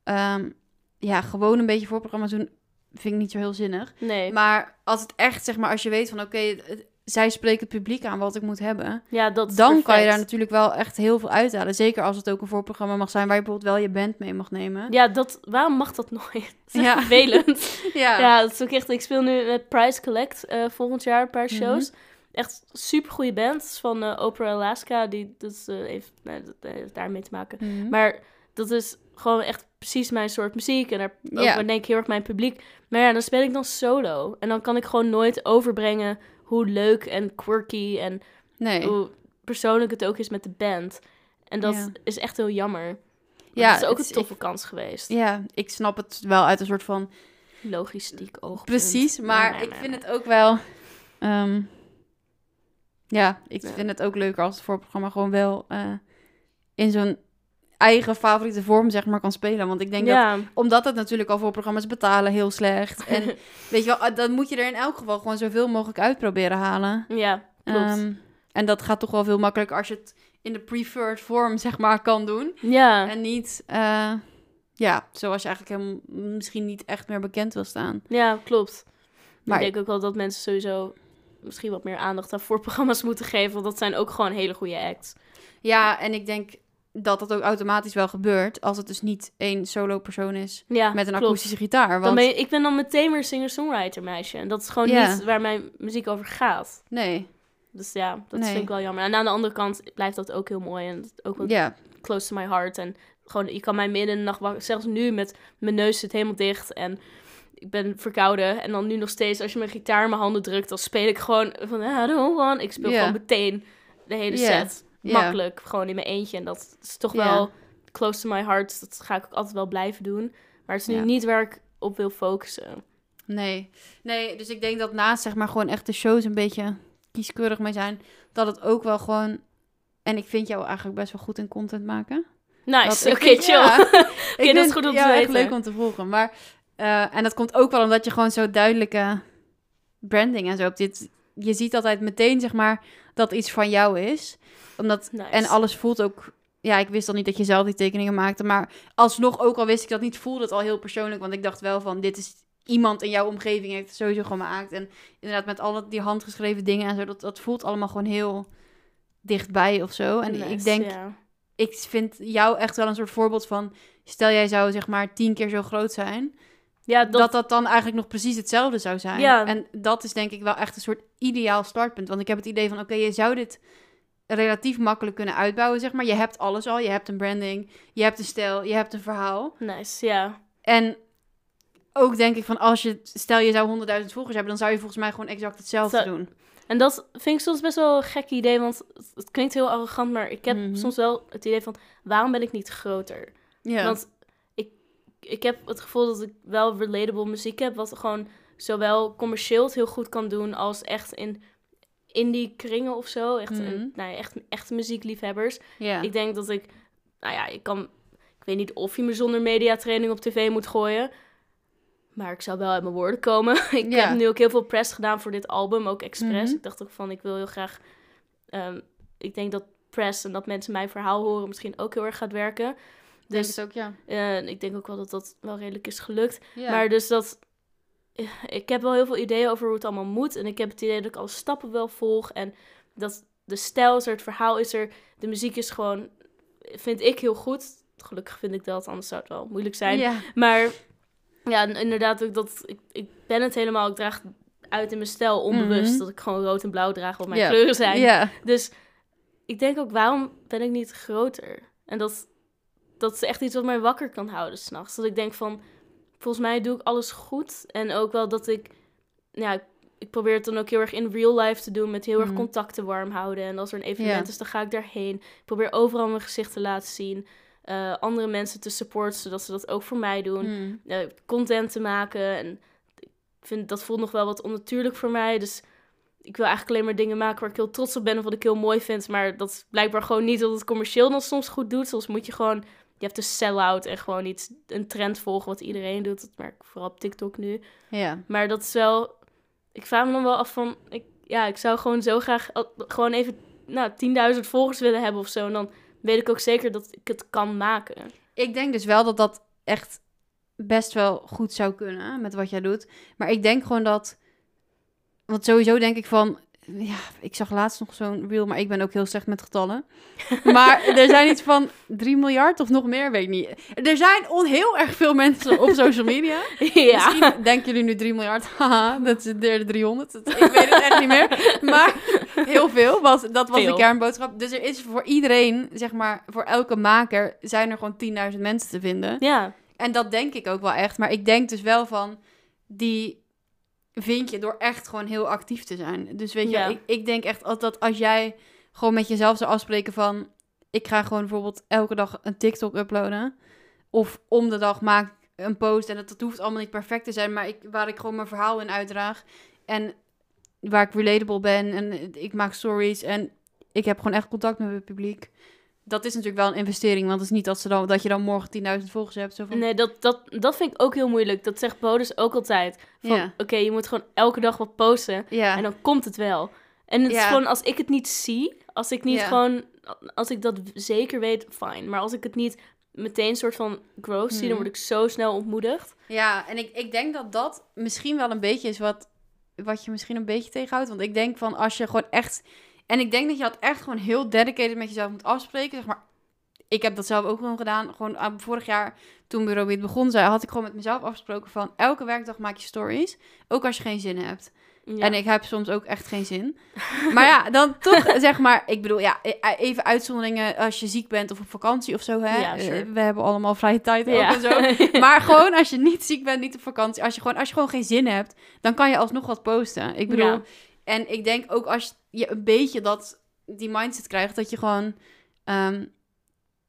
ehm, ja, gewoon een beetje voorprogramma's doen, vind ik niet zo heel zinnig. Nee. Maar als het echt, zeg maar, als je weet van oké, het- zij spreken het publiek aan wat ik moet hebben, ja, dat is dan kan je daar natuurlijk wel echt heel veel uithalen. Zeker als het ook een voorprogramma mag zijn waar je bijvoorbeeld wel je band mee mag nemen. Ja, dat, waarom mag dat nooit? Dat [laughs] Ja. vervelend. [laughs] Ja. Ja, dat is ook echt. Ik speel nu met Price Collect eh, volgend jaar een paar Mhm. shows. Echt super goede band. Van eh, Opera Alaska. Die dat is, eh, heeft, nee, dat heeft daarmee te maken. Mhm. Maar dat is gewoon echt precies mijn soort muziek. En daar Ja. denk ik heel erg mijn publiek. Maar ja, dan speel ik dan solo. En dan kan ik gewoon nooit overbrengen hoe leuk en quirky en nee. hoe persoonlijk het ook is met de band. En dat Ja. is echt heel jammer. Maar Ja, dat is ook het een toffe kans geweest. Ja, ik snap het wel uit een soort van Logistiek oogpunt. Precies, maar nee, ik vind het ook wel. ehm, ja, ik Ja. vind het ook leuker als het voorprogramma gewoon wel eh, in zo'n eigen favoriete vorm, zeg maar, kan spelen. Want ik denk dat, ja. omdat het natuurlijk al voorprogramma's betalen heel slecht. [laughs] En weet je wel, ah, dan moet je er in elk geval gewoon zoveel mogelijk uit proberen halen. ja, klopt. Ehm, en dat gaat toch wel veel makkelijker als je het in de preferred vorm, zeg maar, kan doen. ja. En niet, eh, ja, zoals je eigenlijk helemaal misschien niet echt meer bekend wil staan. Ja, klopt. Maar- ik denk ook wel dat mensen sowieso misschien wat meer aandacht aan voorprogramma's [laughs] moeten geven. Want dat zijn ook gewoon hele goede acts. Ja, en ik denk dat dat ook automatisch wel gebeurt als het dus niet één solo persoon is Ja, met een klopt. akoestische gitaar. Want Dan ben je, ik ben dan meteen weer singer-songwriter meisje. En dat is gewoon Ja. niet waar mijn muziek over gaat. nee, Dus ja, dat Nee. vind ik wel jammer. En aan de andere kant blijft dat ook heel mooi. En ook wel close to my heart. En gewoon, je kan mij midden in de nacht. Zelfs nu met mijn neus zit helemaal dicht en ik ben verkouden. En dan nu nog steeds, als je mijn gitaar in mijn handen drukt... dan speel ik gewoon van, I don't want... Ik speel gewoon meteen de hele set. Makkelijk, gewoon in mijn eentje. En dat is toch wel close to my heart. Dat ga ik ook altijd wel blijven doen. Maar het is nu Ja. niet waar ik op wil focussen. nee. Nee, dus ik denk dat naast zeg maar gewoon echt de shows een beetje kieskeurig mee zijn, dat het ook wel gewoon... En ik vind jou eigenlijk best wel goed in content maken. Nice, oké, vind- chill. ja. [laughs] Ik dat is vind goed om te jou echt weten. leuk om te volgen. Maar, eh, en dat komt ook wel omdat je gewoon zo duidelijke branding en zo hebt. Dit, je ziet altijd meteen, zeg maar, dat iets van jou is. Omdat, Nice. En alles voelt ook... Ja, ik wist al niet dat je zelf die tekeningen maakte. Maar alsnog, ook al wist ik dat niet, voelde het al heel persoonlijk. Want ik dacht wel van, dit is iemand in jouw omgeving heeft het sowieso gemaakt. En inderdaad, met al die handgeschreven dingen en zo, dat, dat voelt allemaal gewoon heel dichtbij of zo. En Nice, ik denk, ja. ik vind jou echt wel een soort voorbeeld van... Stel jij zou zeg maar tien keer zo groot zijn... Ja, Dat dat, dat, dan eigenlijk nog precies hetzelfde zou zijn. Ja. En dat is denk ik wel echt een soort ideaal startpunt. Want ik heb het idee van... Oké, je zou dit relatief makkelijk kunnen uitbouwen, zeg maar. Je hebt alles al. Je hebt een branding, je hebt een stijl, je hebt een verhaal. nice, ja. En ook denk ik van... Als je... Stel je zou 100.000 volgers hebben... Dan zou je volgens mij gewoon exact hetzelfde Zo- doen. En dat vind ik soms best wel een gek idee, want het, klinkt heel arrogant, maar ik heb Mhm. soms wel het idee van, waarom ben ik niet groter? Ja. Want ik, ik heb het gevoel dat ik wel relatable muziek heb, wat gewoon zowel commercieel het heel goed kan doen, als echt in indie kringen of zo. Echt, Mhm. een- nou ja, echt, echte muziekliefhebbers. Ik denk dat ik, nou ja, ik kan, ik weet niet of je me zonder mediatraining op tv moet gooien. Maar ik zou wel uit mijn woorden komen. [laughs] ik heb nu ook heel veel press gedaan voor dit album, ook expres. Mhm. Ik dacht ook van, ik wil heel graag... ehm, ik denk dat press en dat mensen mijn verhaal horen misschien ook heel erg gaat werken. Denk Dus het ook, ja. eh, ik denk ook wel dat dat wel redelijk is gelukt. Maar dus dat... [laughs] Ik heb wel heel veel ideeën over hoe het allemaal moet. En ik heb het idee dat ik alle stappen wel volg. En dat de stijl is er, het verhaal is er. De muziek is gewoon, vind ik heel goed. Gelukkig vind ik dat, anders zou het wel moeilijk zijn. Ja. Maar ja, inderdaad ook dat... Ik, ik ben het helemaal, ik draag uit in mijn stijl onbewust. Mhm. Dat ik gewoon rood en blauw draag, wat mijn kleuren zijn. Dus ik denk ook, waarom ben ik niet groter? En dat, dat is echt iets wat mij wakker kan houden s'nachts. Dat ik denk van, volgens mij doe ik alles goed. En ook wel dat ik, ja, ik probeer het dan ook heel erg in real life te doen. Met heel erg Mhm. contacten warm houden. En als er een evenement is, dan ga ik daarheen. Ik probeer overal mijn gezicht te laten zien. eh, andere mensen te supporten, zodat ze dat ook voor mij doen Mm. eh, content te maken. En ik vind dat voelt nog wel wat onnatuurlijk voor mij. Dus ik wil eigenlijk alleen maar dingen maken waar ik heel trots op ben of wat ik heel mooi vind. Maar dat is blijkbaar gewoon niet dat het commercieel dan soms goed doet. Soms moet je gewoon, je hebt de sell-out en gewoon iets, een trend volgen wat iedereen doet. Dat merk ik vooral op TikTok nu. Ja. Maar dat is wel, ik vraag me dan wel af van, ik, ja, ik zou gewoon zo graag gewoon even, nou, 10.000 volgers willen hebben of zo. En dan weet ik ook zeker dat ik het kan maken. Ik denk dus wel dat dat echt best wel goed zou kunnen met wat jij doet. Maar ik denk gewoon dat... Want sowieso denk ik van... Ja, ik zag laatst nog zo'n reel, maar ik ben ook heel slecht met getallen. [laughs] Maar er zijn iets van 3 miljard of nog meer, weet ik niet. Er zijn heel erg veel mensen op social media. [laughs] ja. Misschien denken jullie nu 3 miljard. [laughs] Haha, dat is de derde 300. Dat- Ik weet het echt niet meer. Maar heel veel. Was, dat was de kernboodschap. Dus er is voor iedereen, zeg maar, voor elke maker... zijn er gewoon 10.000 mensen te vinden. Ja. En dat denk ik ook wel echt. Maar ik denk dus wel van... die vind je door echt gewoon heel actief te zijn. Dus weet je, Ja. ik, ik denk echt altijd dat als jij gewoon met jezelf zou afspreken van... ik ga gewoon bijvoorbeeld elke dag een TikTok uploaden. Of om de dag maak ik een post. En dat, dat hoeft allemaal niet perfect te zijn. Maar ik, waar ik gewoon mijn verhaal in uitdraag. En waar ik relatable ben. En ik maak stories. En ik heb gewoon echt contact met mijn publiek. Dat is natuurlijk wel een investering. Want het is niet dat, ze dan, dat je dan morgen 10.000 volgers hebt. Zo van, Nee, dat, dat, dat vind ik ook heel moeilijk. Dat zegt Bodus ook altijd. Van, Ja. oké, je moet gewoon elke dag wat posten. Ja. En dan komt het wel. En het is gewoon, als ik het niet zie, als ik niet Ja. gewoon, als ik dat zeker weet, fijn. Maar als ik het niet meteen soort van growth zie, dan word ik zo snel ontmoedigd. Ja, en ik, ik denk dat dat misschien wel een beetje is wat, wat je misschien een beetje tegenhoudt. Want ik denk van als je gewoon echt... En ik denk dat je dat echt gewoon heel dedicated met jezelf moet afspreken. Zeg maar, ik heb dat zelf ook gewoon gedaan. Gewoon ah, vorig jaar, toen Bureau Beat begon, zei, had ik gewoon met mezelf afgesproken van... Elke werkdag maak je stories, ook als je geen zin hebt. Ja. En ik heb soms ook echt geen zin. [laughs] Maar ja, dan toch [laughs] zeg maar, ik bedoel, ja, e- even uitzonderingen als je ziek bent of op vakantie of zo. Hè? Ja, sure. Eh, We hebben allemaal vrije tijd ook Ja. en zo. [laughs] Maar gewoon als je niet ziek bent, niet op vakantie, als je gewoon, als je gewoon geen zin hebt, dan kan je alsnog wat posten. Ik bedoel. En ik denk ook als je een beetje dat, die mindset krijgt, dat je gewoon, ehm,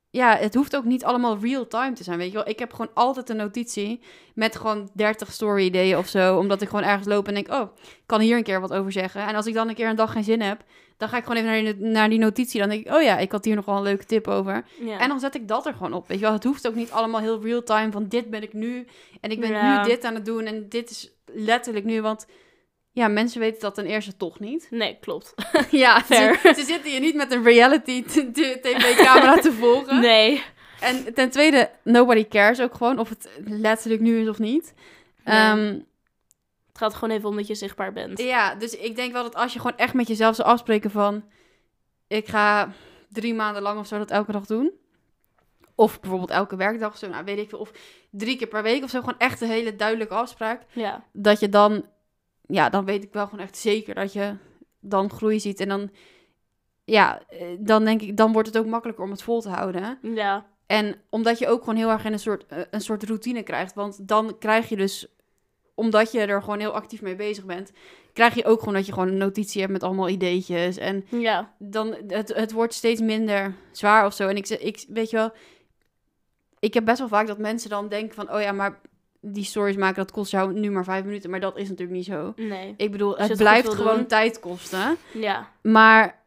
ja, het hoeft ook niet allemaal real time te zijn, weet je wel. Ik heb gewoon altijd een notitie met gewoon 30 story ideeën of zo, omdat ik gewoon ergens loop en denk, oh, ik kan hier een keer wat over zeggen. En als ik dan een keer een dag geen zin heb, dan ga ik gewoon even naar die, naar die notitie. Dan denk ik, oh ja, ik had hier nog wel een leuke tip over. ja. En dan zet ik dat er gewoon op. Weet je wel, het hoeft ook niet allemaal heel real time van dit ben ik nu en ik ben Ja. nu dit aan het doen en dit is letterlijk nu, want ja, mensen weten dat ten eerste toch niet. Nee, klopt. [laughs] ja. [laughs] Ze, ze zitten hier niet met een reality tv-camera te volgen. Nee. En ten tweede, nobody cares ook gewoon of het letterlijk nu is of niet. Nee. Ehm, Het gaat gewoon even om dat je zichtbaar bent. Ja, dus ik denk wel dat als je gewoon echt met jezelf zou afspreken van... Ik ga drie maanden lang of zo dat elke dag doen. Of bijvoorbeeld elke werkdag of zo, nou weet ik veel. Of drie keer per week of zo. Gewoon echt een hele duidelijke afspraak. Ja. Dat je dan... Ja, dan weet ik wel gewoon echt zeker dat je dan groei ziet. En dan... Ja, eh, dan denk ik, dan wordt het ook makkelijker om het vol te houden. Ja. En omdat je ook gewoon heel erg in een soort, eh, een soort routine krijgt. Want dan krijg je dus, omdat je er gewoon heel actief mee bezig bent, krijg je ook gewoon dat je gewoon een notitie hebt met allemaal ideetjes. En Ja. dan, het, het wordt steeds minder zwaar of zo. En ik, ik, weet je wel, ik heb best wel vaak dat mensen dan denken van, oh ja, maar die stories maken, dat kost jou nu maar vijf minuten. Maar dat is natuurlijk niet zo. Nee. Ik bedoel, het het blijft gewoon doen. tijd kosten. Ja. Maar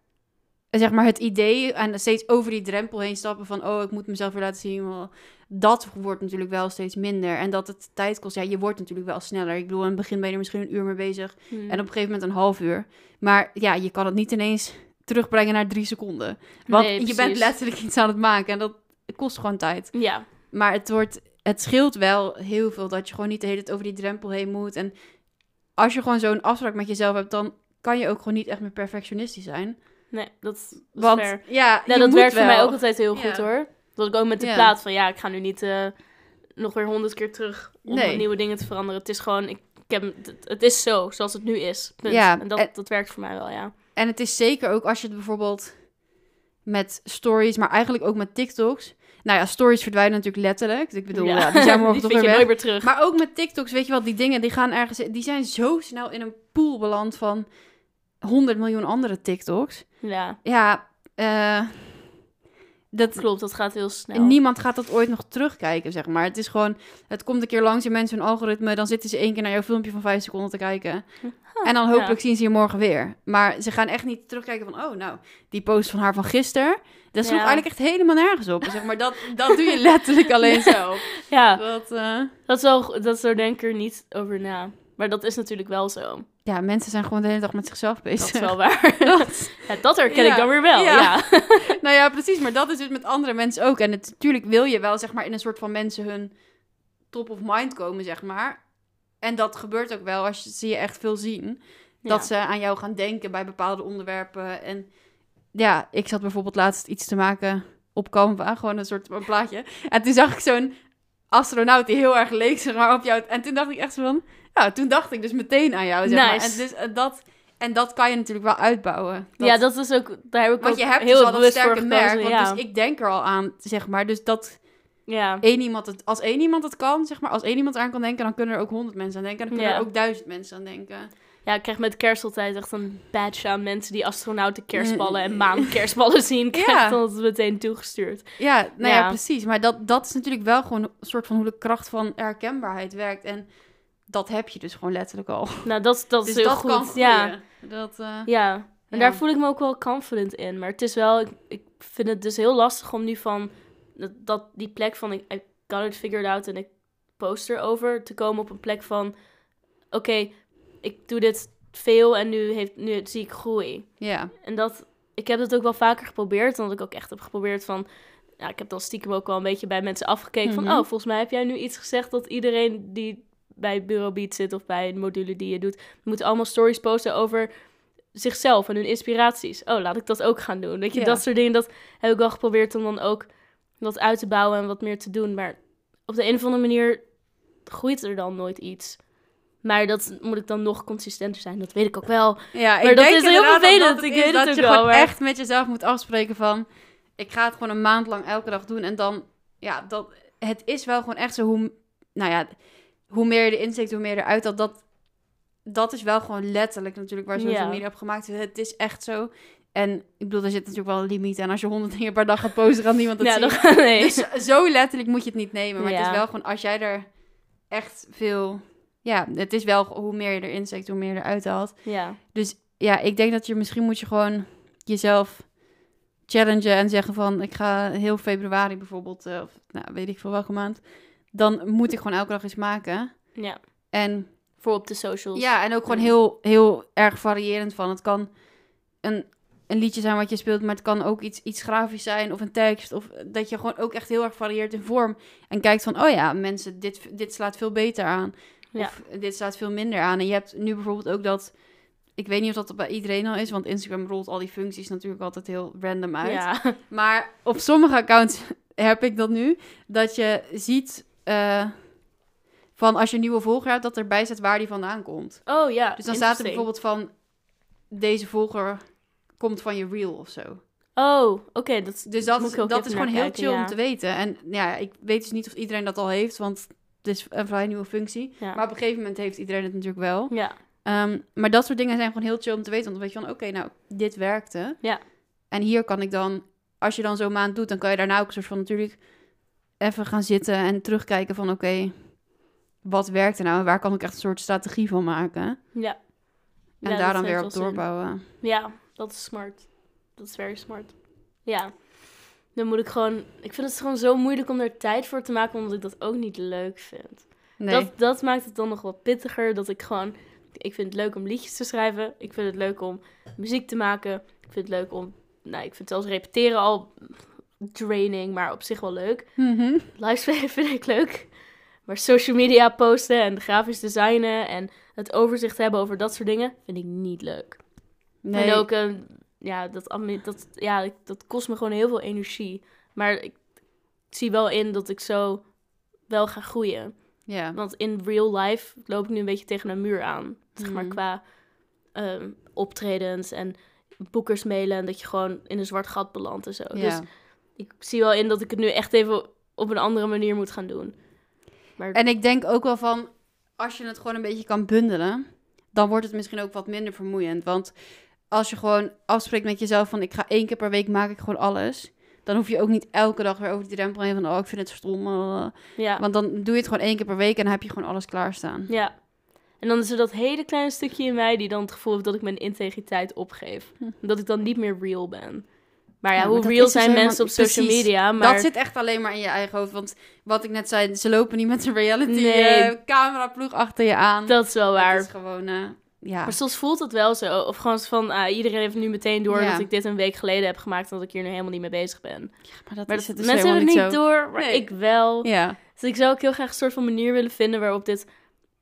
zeg maar het idee en steeds over die drempel heen stappen van oh ik moet mezelf weer laten zien, dat wordt natuurlijk wel steeds minder en dat het tijd kost. Ja, je wordt natuurlijk wel sneller. Ik bedoel, in het begin ben je er misschien een uur mee bezig Hm. en op een gegeven moment een half uur. Maar ja, je kan het niet ineens terugbrengen naar drie seconden, want Nee, je bent letterlijk iets aan het maken en dat kost gewoon tijd. Ja. Maar het wordt, het scheelt wel heel veel dat je gewoon niet de hele tijd over die drempel heen moet en als je gewoon zo'n afspraak met jezelf hebt, dan kan je ook gewoon niet echt meer perfectionistisch zijn. Nee, dat, is Want fair. ja, je dat werkt voor mij ook altijd heel goed Ja. hoor. Dat ik ook met de Ja. plaat van ja, ik ga nu niet eh, nog weer honderd keer terug om Nee. nieuwe dingen te veranderen. Het is gewoon, ik, ik heb, het, het is zo, zoals het nu is. Punt. Ja, en dat, en- dat werkt voor mij wel, ja. En het is zeker ook als je het bijvoorbeeld met stories, maar eigenlijk ook met TikToks. Nou ja, stories verdwijnen natuurlijk letterlijk. Ik bedoel, ja. die zijn [laughs] morgen toch weer weg. nooit terug. Maar ook met TikToks, weet je wat, die dingen die gaan ergens, die zijn zo snel in een pool beland van 100 miljoen andere TikToks. Ja, Ja, eh, dat, klopt, dat gaat heel snel. niemand gaat dat ooit nog terugkijken, zeg maar. Het is gewoon, het komt een keer langs in mensen hun algoritme, dan zitten ze één keer naar jouw filmpje van vijf seconden te kijken. En dan hopelijk zien ze je morgen weer. Maar ze gaan echt niet terugkijken van, oh nou, die post van haar van gisteren, dat sloeg Ja. eigenlijk echt helemaal nergens op. Zeg maar, dat, dat doe je letterlijk [laughs] alleen zelf. Ja, Dat, eh, dat wel, dat zo denk ik er niet over na. Maar dat is natuurlijk wel zo. ja, mensen zijn gewoon de hele dag met zichzelf bezig. Dat is wel waar. [laughs] Dat- Ja, dat herken Ja, ik dan weer wel, ja. [laughs] nou ja, precies. Maar dat is dus met andere mensen ook. En het, natuurlijk wil je wel, zeg maar, in een soort van mensen hun top of mind komen, zeg maar. En dat gebeurt ook wel als je, zie je echt veel zien. Dat ze aan jou gaan denken bij bepaalde onderwerpen. En ja, ik zat bijvoorbeeld laatst iets te maken op Canva, gewoon een soort een plaatje. En toen zag ik zo'n astronaut die heel erg leek zeg maar, op jou. En toen dacht ik echt zo van, ja, toen dacht ik dus meteen aan jou. Zeg maar. En, dus, eh, dat, en dat kan je natuurlijk wel uitbouwen. ja, dat is ook... Daar heb ik want ook je hebt heel dus al dat sterke gekozen. merk. Want dus ik denk er al aan, zeg maar. Dus dat ja. één iemand het, als één iemand het kan, zeg maar, als één iemand eraan kan denken, dan kunnen er ook honderd mensen aan denken. En dan kunnen Ja. er ook duizend mensen aan denken. Ja, ik krijg met kerst altijd echt een badge aan mensen die astronauten kerstballen en Mm. maan kerstballen [laughs] zien. Krijg Ja. dan het meteen toegestuurd. Ja, nou ja, Ja. precies. Maar dat, dat is natuurlijk wel gewoon een soort van hoe de kracht van herkenbaarheid werkt. En dat heb je dus gewoon letterlijk al. Nou, dat, dat is dus heel dat goed. kan ja. Dat, eh, Ja, en Ja. daar voel ik me ook wel confident in. Maar het is wel, ik, ik vind het dus heel lastig om nu van dat, dat die plek van ik I got it figured out en ik post erover te komen op een plek van oké, ik doe dit veel en nu, heeft, nu zie ik groei. ja. En dat, ik heb het ook wel vaker geprobeerd, omdat ik ook echt heb geprobeerd van, ja, ik heb dan stiekem ook wel een beetje bij mensen afgekeken Mhm. van, oh, volgens mij heb jij nu iets gezegd dat iedereen die bij Bureau Beat zit of bij een module die je doet, moet allemaal stories posten over zichzelf en hun inspiraties. Oh, laat ik dat ook gaan doen. Weet je, Ja. dat soort dingen, dat heb ik wel geprobeerd om dan ook wat uit te bouwen en wat meer te doen. Maar op de een of andere manier groeit er dan nooit iets. Maar dat moet ik dan nog consistenter zijn, dat weet ik ook wel. Ja, Maar dat is heel vervelend, ik weet dat je wel, gewoon maar- echt met jezelf moet afspreken van... Ik ga het gewoon een maand lang elke dag doen. En dan, ja, dat, het is wel gewoon echt zo hoe... Nou ja, hoe meer je erin steekt, hoe meer je eruit haalt. Dat, dat is wel gewoon letterlijk natuurlijk waar social Ja. media op gemaakt is. Het is echt zo. En ik bedoel, er zit natuurlijk wel een limiet aan. Als je honderd dingen per dag gaat posten, kan niemand het ja, zien. [laughs] nee. Dus zo letterlijk moet je het niet nemen. Maar het is wel gewoon, als jij er echt veel... Ja, het is wel hoe meer je erin steekt, hoe meer je eruit haalt. ja. Dus ja, ik denk dat je misschien moet je gewoon jezelf challengen en zeggen van ik ga heel februari bijvoorbeeld, eh, of nou, weet ik veel welke maand, dan moet ik gewoon elke dag iets maken. ja, En voor op de socials. ja, en ook gewoon heel, heel erg variërend van. Het kan een, een liedje zijn wat je speelt, maar het kan ook iets, iets grafisch zijn of een tekst. Of dat je gewoon ook echt heel erg varieert in vorm. En kijkt van, oh ja, mensen, dit, dit slaat veel beter aan. Ja. Of dit slaat veel minder aan. En je hebt nu bijvoorbeeld ook dat... Ik weet niet of dat bij iedereen al is, want Instagram rolt al die functies natuurlijk altijd heel random uit. Ja. [laughs] Maar op sommige accounts heb ik dat nu, dat je ziet eh, van als je een nieuwe volger hebt, dat erbij staat waar die vandaan komt. Oh ja. Dus dan staat er bijvoorbeeld van, deze volger komt van je reel of zo. Oh, oké. dat, Dus dat, Moet ik ook dat even is gewoon heel kijken, chill ja. om te weten. En ja, ik weet dus niet of iedereen dat al heeft, want is een vrij nieuwe functie. ja. Maar op een gegeven moment heeft iedereen het natuurlijk wel. ja. Ehm, maar dat soort dingen zijn gewoon heel chill om te weten. Want dan weet je van, oké, nou, dit werkte. Ja. En hier kan ik dan, als je dan zo'n maand doet, dan kan je daarna ook een soort van natuurlijk even gaan zitten en terugkijken van, oké, wat werkt er nou? En waar kan ik echt een soort strategie van maken? Ja. En Ja, daar dan weer op zin. doorbouwen. Ja, dat is smart. Dat is very smart. Ja. Dan moet ik gewoon... Ik vind het gewoon zo moeilijk om er tijd voor te maken, omdat ik dat ook niet leuk vind. Nee. Dat, dat maakt het dan nog wat pittiger, dat ik gewoon... Ik vind het leuk om liedjes te schrijven. Ik vind het leuk om muziek te maken. Ik vind het leuk om... Nou, ik vind zelfs repeteren al draining, maar op zich wel leuk. Mhm. Livestreamen [laughs] vind ik leuk. Maar social media posten en grafisch designen en het overzicht hebben over dat soort dingen vind ik niet leuk. Nee. En ook, eh, ja, dat, dat, ja, ik- dat kost me gewoon heel veel energie. Maar ik zie wel in dat ik zo wel ga groeien. Ja. Want in real life loop ik nu een beetje tegen een muur aan. Zeg maar Mhm. qua ehm, optredens en boekers mailen. En dat je gewoon in een zwart gat belandt en zo. Dus ja. ik zie wel in dat ik het nu echt even op een andere manier moet gaan doen. Maar En ik denk ook wel van, als je het gewoon een beetje kan bundelen, dan wordt het misschien ook wat minder vermoeiend. Want als je gewoon afspreekt met jezelf van, ik ga één keer per week maak ik gewoon alles. Dan hoef je ook niet elke dag weer over die drempel heen van, oh, ik vind het stom. ja, Want dan doe je het gewoon één keer per week en dan heb je gewoon alles klaarstaan. ja. En dan is er dat hele kleine stukje in mij die dan het gevoel heeft dat ik mijn integriteit opgeef. Hm. Dat ik dan niet meer real ben. Maar ja, hoe dat real dus zijn mensen op social media? Maar Dat zit echt alleen maar in je eigen hoofd. Want wat ik net zei, ze lopen niet met een reality Nee. cameraploeg achter je aan. dat is wel waar. Het is gewoon, eh, ja. Maar soms voelt het wel zo. Of gewoon van, ah, iedereen heeft nu meteen door Ja. dat ik dit een week geleden heb gemaakt. En dat ik hier nu helemaal niet mee bezig ben. Maar dat Maar is het dus mensen hebben het niet zo. door, maar Nee. ik wel. Ja. Dus ik zou ook heel graag een soort van manier willen vinden waarop, dit,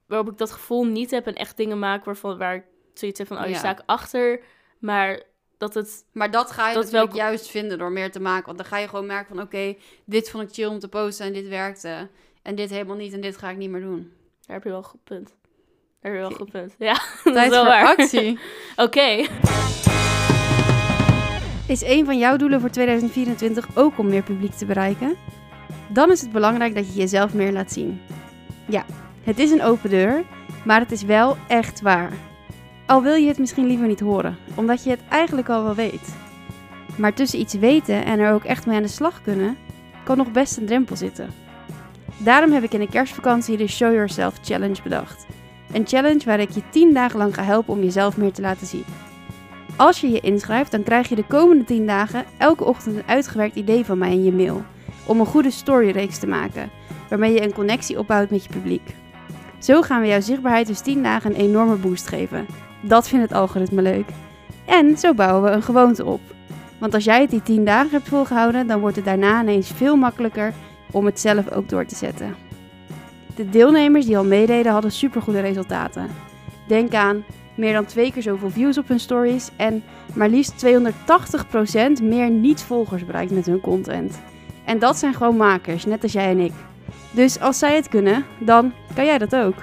waarop ik dat gevoel niet heb en echt dingen maak waarvan, waar ik zoiets heb van, oh, je sta ik achter. Maar dat het, Maar dat ga je Dat natuurlijk wel- juist vinden door meer te maken. Want dan ga je gewoon merken van... Oké, dit vond ik chill om te posten en dit werkte. En dit helemaal niet en dit ga ik niet meer doen. daar heb je wel een goed punt. Heb je wel goed punt. Ja, [laughs] dat is Tijd wel voor waar. actie. [laughs] Oké. Is een van jouw doelen voor 2024 ook om meer publiek te bereiken? Dan is het belangrijk dat je jezelf meer laat zien. Ja, het is een open deur, maar het is wel echt waar. Al wil je het misschien liever niet horen, omdat je het eigenlijk al wel weet. Maar tussen iets weten en er ook echt mee aan de slag kunnen, kan nog best een drempel zitten. Daarom heb ik in de kerstvakantie de Show Yourself Challenge bedacht. Een challenge waar ik je 10 dagen lang ga helpen om jezelf meer te laten zien. Als je je inschrijft, dan krijg je de komende 10 dagen elke ochtend een uitgewerkt idee van mij in je mail. Om een goede storyreeks te maken, waarmee je een connectie opbouwt met je publiek. Zo gaan we jouw zichtbaarheid dus 10 dagen een enorme boost geven. Dat vindt het algoritme leuk. En zo bouwen we een gewoonte op. Want als jij het die 10 dagen hebt volgehouden, dan wordt het daarna ineens veel makkelijker om het zelf ook door te zetten. De deelnemers die al meededen hadden supergoede resultaten. Denk aan meer dan twee keer zoveel views op hun stories en maar liefst 280% meer niet-volgers bereikt met hun content. En dat zijn gewoon makers, net als jij en ik. Dus als zij het kunnen, dan kan jij dat ook.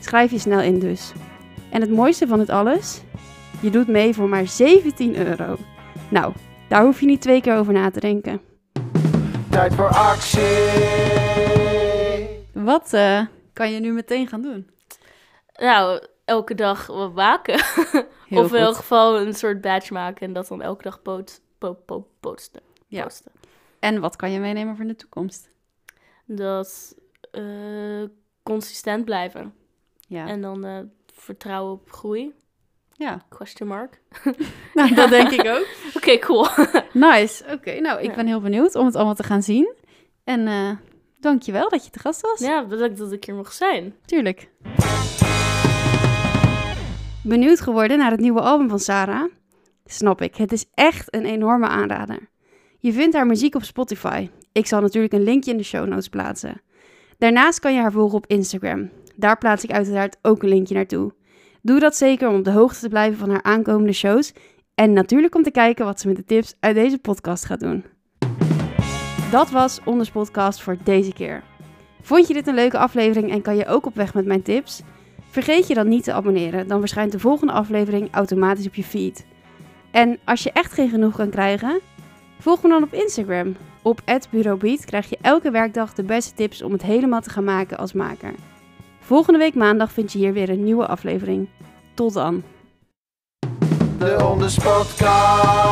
Schrijf je snel in dus. En het mooiste van het alles? Je doet mee voor maar 17 euro. Nou, daar hoef je niet twee keer over na te denken. Tijd voor actie. Wat eh, kan je nu meteen gaan doen? Nou, elke dag wat waken. Of in elk geval een soort badge maken en dat dan elke dag po, po, posten. Ja. posten. En wat kan je meenemen voor de toekomst? Dat eh, consistent blijven. Ja, En dan eh, vertrouwen op groei. ja. Question mark. [laughs] Nou, dat denk ik ook. [laughs] Oké, cool. Nice. Oké, nou, ik Ja. ben heel benieuwd om het allemaal te gaan zien. En dankjewel dat je te gast was. ja, bedankt dat ik hier mocht zijn. Tuurlijk. Benieuwd geworden naar het nieuwe album van Sarah? Snap ik, het is echt een enorme aanrader. Je vindt haar muziek op Spotify. Ik zal natuurlijk een linkje in de show notes plaatsen. Daarnaast kan je haar volgen op Instagram. Daar plaats ik uiteraard ook een linkje naartoe. Doe dat zeker om op de hoogte te blijven van haar aankomende shows. En natuurlijk om te kijken wat ze met de tips uit deze podcast gaat doen. Dat was Onders Podcast voor deze keer. Vond je dit een leuke aflevering en kan je ook op weg met mijn tips? Vergeet je dan niet te abonneren, dan verschijnt de volgende aflevering automatisch op je feed. En als je echt geen genoeg kan krijgen, volg me dan op Instagram. Op @bureaubeat krijg je elke werkdag de beste tips om het helemaal te gaan maken als maker. Volgende week maandag vind je hier weer een nieuwe aflevering. Tot dan. De Onders Podcast.